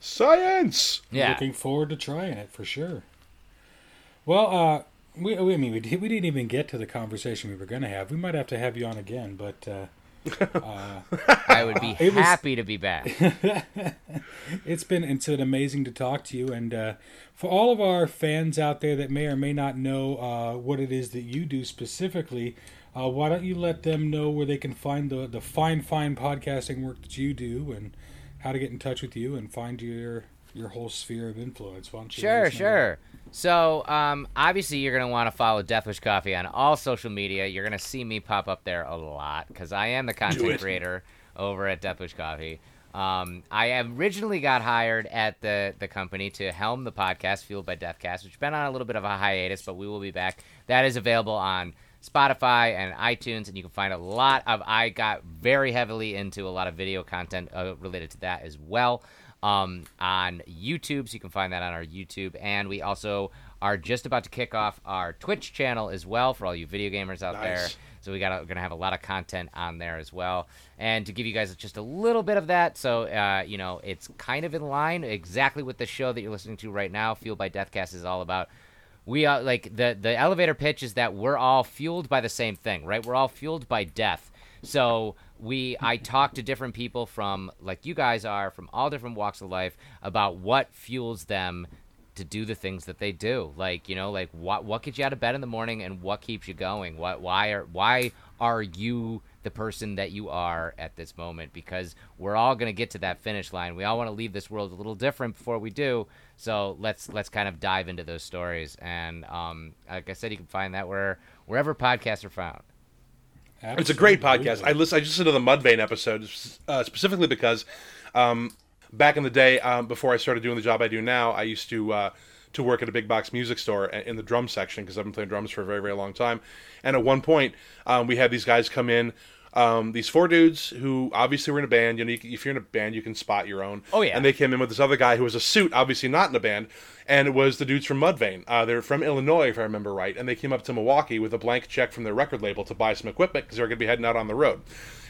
Science. Yeah. Looking forward to trying it for sure. Well, uh, we, I mean, we, we didn't even get to the conversation we were going to have. We might have to have you on again, but uh, uh, I would be happy was, to be back. it's been it's been amazing to talk to you, and uh, for all of our fans out there that may or may not know uh, what it is that you do specifically, uh, why don't you let them know where they can find the the fine fine podcasting work that you do, and how to get in touch with you and find your your whole sphere of influence? Why don't you? Sure, sure. So, um, obviously, you're going to want to follow Deathwish Coffee on all social media. You're going to see me pop up there a lot because I am the content creator over at Deathwish Coffee. Um, I originally got hired at the, the company to helm the podcast, Fueled by Deathcast, which has been on a little bit of a hiatus, but we will be back. That is available on Spotify and iTunes, and you can find a lot of. I got very heavily into a lot of video content uh, related to that as well um, on YouTube. So you can find that on our YouTube. And we also are just about to kick off our Twitch channel as well for all you video gamers out nice. there. So we got we're gonna have a lot of content on there as well. And to give you guys just a little bit of that, so uh, you know it's kind of in line exactly with the show that you're listening to right now. Fueled by Deathcast is all about. We are like the the elevator pitch is that we're all fueled by the same thing, right? We're all fueled by death. So we I talk to different people from like you guys are from all different walks of life about what fuels them to do the things that they do. Like, you know, like what what gets you out of bed in the morning and what keeps you going? What why are why are you the person that you are at this moment because we're all going to get to that finish line. We all want to leave this world a little different before we do. So let's let's kind of dive into those stories. And um, like I said, you can find that where wherever podcasts are found. Absolutely. It's a great podcast. I listen. I just listened to the Mudvayne episode uh, specifically because um, back in the day, um, before I started doing the job I do now, I used to uh, to work at a big box music store in the drum section because I've been playing drums for a very very long time. And at one point, um, we had these guys come in Um, these four dudes who obviously were in a band. You know, you, if you're in a band, you can spot your own. Oh, yeah. And they came in with this other guy who was a suit, obviously not in a band, and it was the dudes from Mudvayne. Uh, they're from Illinois, if I remember right, and they came up to Milwaukee with a blank check from their record label to buy some equipment because they were going to be heading out on the road.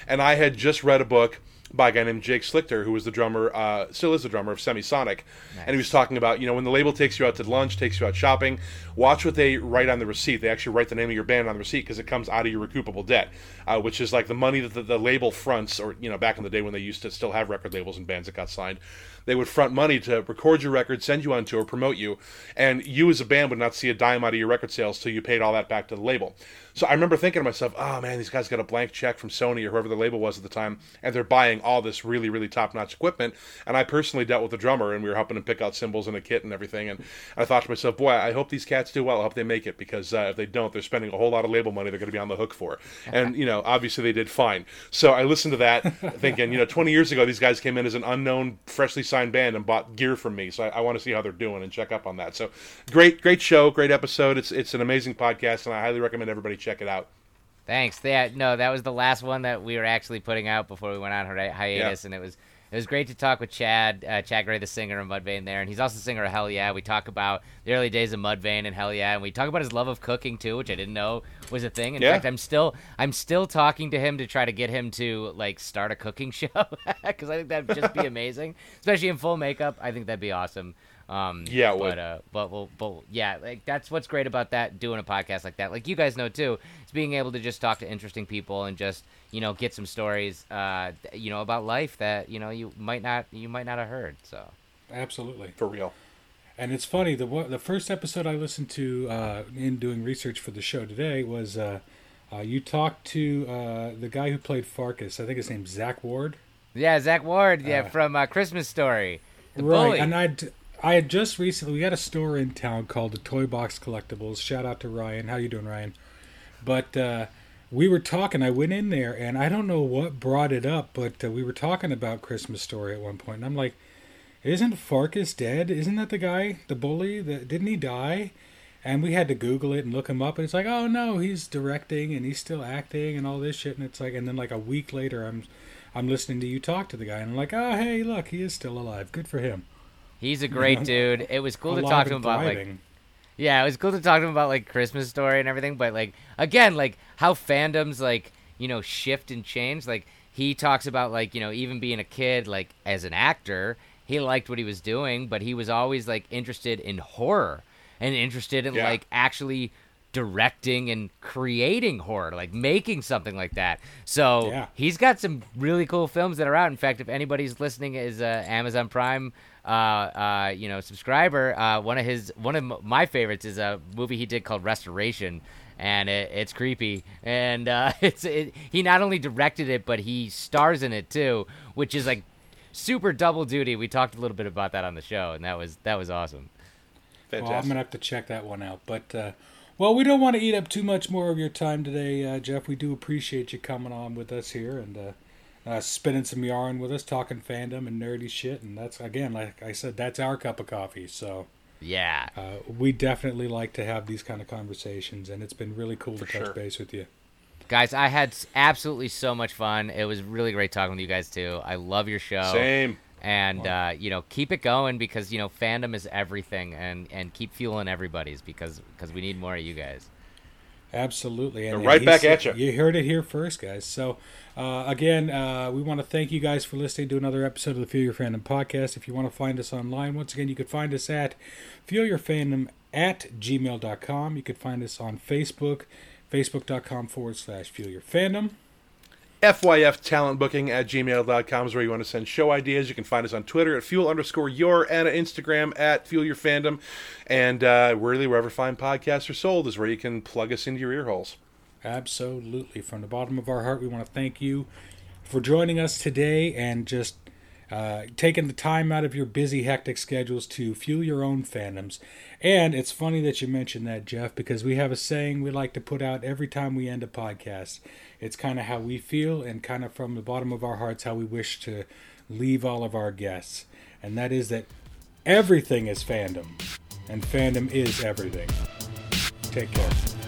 And I had just read a book by a guy named Jake Slichter, who was the drummer, uh, still is the drummer of Semisonic, and he was talking about, you know, when the label takes you out to lunch, takes you out shopping, watch what they write on the receipt. They actually write the name of your band on the receipt because it comes out of your recoupable debt, uh, which is like the money that the, the label fronts, or you know, back in the day when they used to still have record labels and bands that got signed. They would front money to record your record, send you on tour, promote you, and you as a band would not see a dime out of your record sales till you paid all that back to the label. So I remember thinking to myself, oh man, these guys got a blank check from Sony or whoever the label was at the time, and they're buying all this really, really top notch equipment. And I personally dealt with the drummer, and we were helping him pick out cymbals and a kit and everything. And I thought to myself, boy, I hope these cats do well. I hope they make it because uh, if they don't, they're spending a whole lot of label money they're going to be on the hook for. And, you know, obviously they did fine. So I listened to that thinking, you know, 20 years ago, these guys came in as an unknown, freshly signed band and bought gear from me. So I, I want to see how they're doing and check up on that. So great, great show, great episode. It's, it's an amazing podcast, and I highly recommend everybody check it out. Thanks. That no, that was the last one that we were actually putting out before we went on hi- hiatus, and it was it was great to talk with Chad, uh, Chad Gray, the singer of Mudvayne there, and he's also the singer of Hellyeah. We talk about the early days of Mudvayne and Hellyeah, and we talk about his love of cooking too, which I didn't know was a thing. In Yeah. fact, I'm still I'm still talking to him to try to get him to like start a cooking show because I think that'd just be amazing, especially in full makeup. I think that'd be awesome. Um, Yeah, it but would. uh, but well, but yeah, like that's what's great about that doing a podcast like that. Like you guys know too, is being able to just talk to interesting people and just you know get some stories, uh, you know about life that you know you might not you might not have heard. So Absolutely. For real. And it's funny the the first episode I listened to uh, in doing research for the show today was uh, uh, you talked to uh, the guy who played Farkus. I think his name's Zack Ward. yeah, Zack Ward, yeah, Uh, from uh, Christmas Story, the right, bully. and I I had just recently we had a store in town called the Toy Box Collectibles. Shout out to Ryan. How you doing, Ryan? But uh, we were talking. I went in there, and I don't know what brought it up, but uh, we were talking about Christmas Story at one point, and I'm like, "Isn't Farkus dead? Isn't that the guy, the bully? That didn't he die?" And we had to Google it and look him up, and it's like, "Oh no, he's directing and he's still acting and all this shit." And it's like, and then like a week later, I'm I'm listening to you talk to the guy, and I'm like, "Oh hey, look, he is still alive. Good for him." He's a great dude. It was cool to talk to him about like. Yeah, it was cool to talk to him about like Christmas story and everything, but like again, like how fandoms like, you know, shift and change. Like he talks about like, you know, even being a kid, like as an actor, he liked what he was doing, but he was always like interested in horror and interested in Yeah. like actually directing and creating horror, like making something like that. So Yeah. he's got some really cool films that are out. In fact, if anybody's listening is uh, Amazon Prime, uh, uh, you know, subscriber, uh, one of his one of my favorites is a movie he did called Restoration. And it, it's creepy, and uh, it's it, he not only directed it, but he stars in it too, which is like super double duty. We talked a little bit about that on the show, and that was that was awesome. Well, I'm gonna have to check that one out. But uh, well, we don't want to eat up too much more of your time today, uh, Jeff. We do appreciate you coming on with us here and uh, spinning some yarn with us, talking fandom and nerdy shit. And that's again, like I said, that's our cup of coffee. So Yeah, uh, we definitely like to have these kind of conversations, and it's been really cool to touch base with you. guys, I had absolutely so much fun. It was really great talking with you guys too. I love your show. Same. and uh, you know keep it going because you know fandom is everything and and keep fueling everybody's because because we need more of you guys Absolutely, and, They're right and back at you. You heard it here first, guys. So, uh, again, uh, we want to thank you guys for listening to another episode of the Fuel Your Fandom podcast. If you want to find us online, once again, you could find us at Fuel Your Fandom at gmail.com. You could find us on Facebook, facebook.com forward slash Fuel Your Fandom. FYF talent booking at gmail.com is where you want to send show ideas. You can find us on Twitter at fuel underscore your and at Instagram at fuel your fandom. And uh, really, wherever fine podcasts are sold is where you can plug us into your ear holes. Absolutely. From the bottom of our heart, we want to thank you for joining us today and just uh, taking the time out of your busy, hectic schedules to fuel your own fandoms. And it's funny that you mentioned that, Jeff, because we have a saying we like to put out every time we end a podcast. It's kind of how we feel and kind of from the bottom of our hearts how we wish to leave all of our guests. And that is that everything is fandom, and fandom is everything. Take care.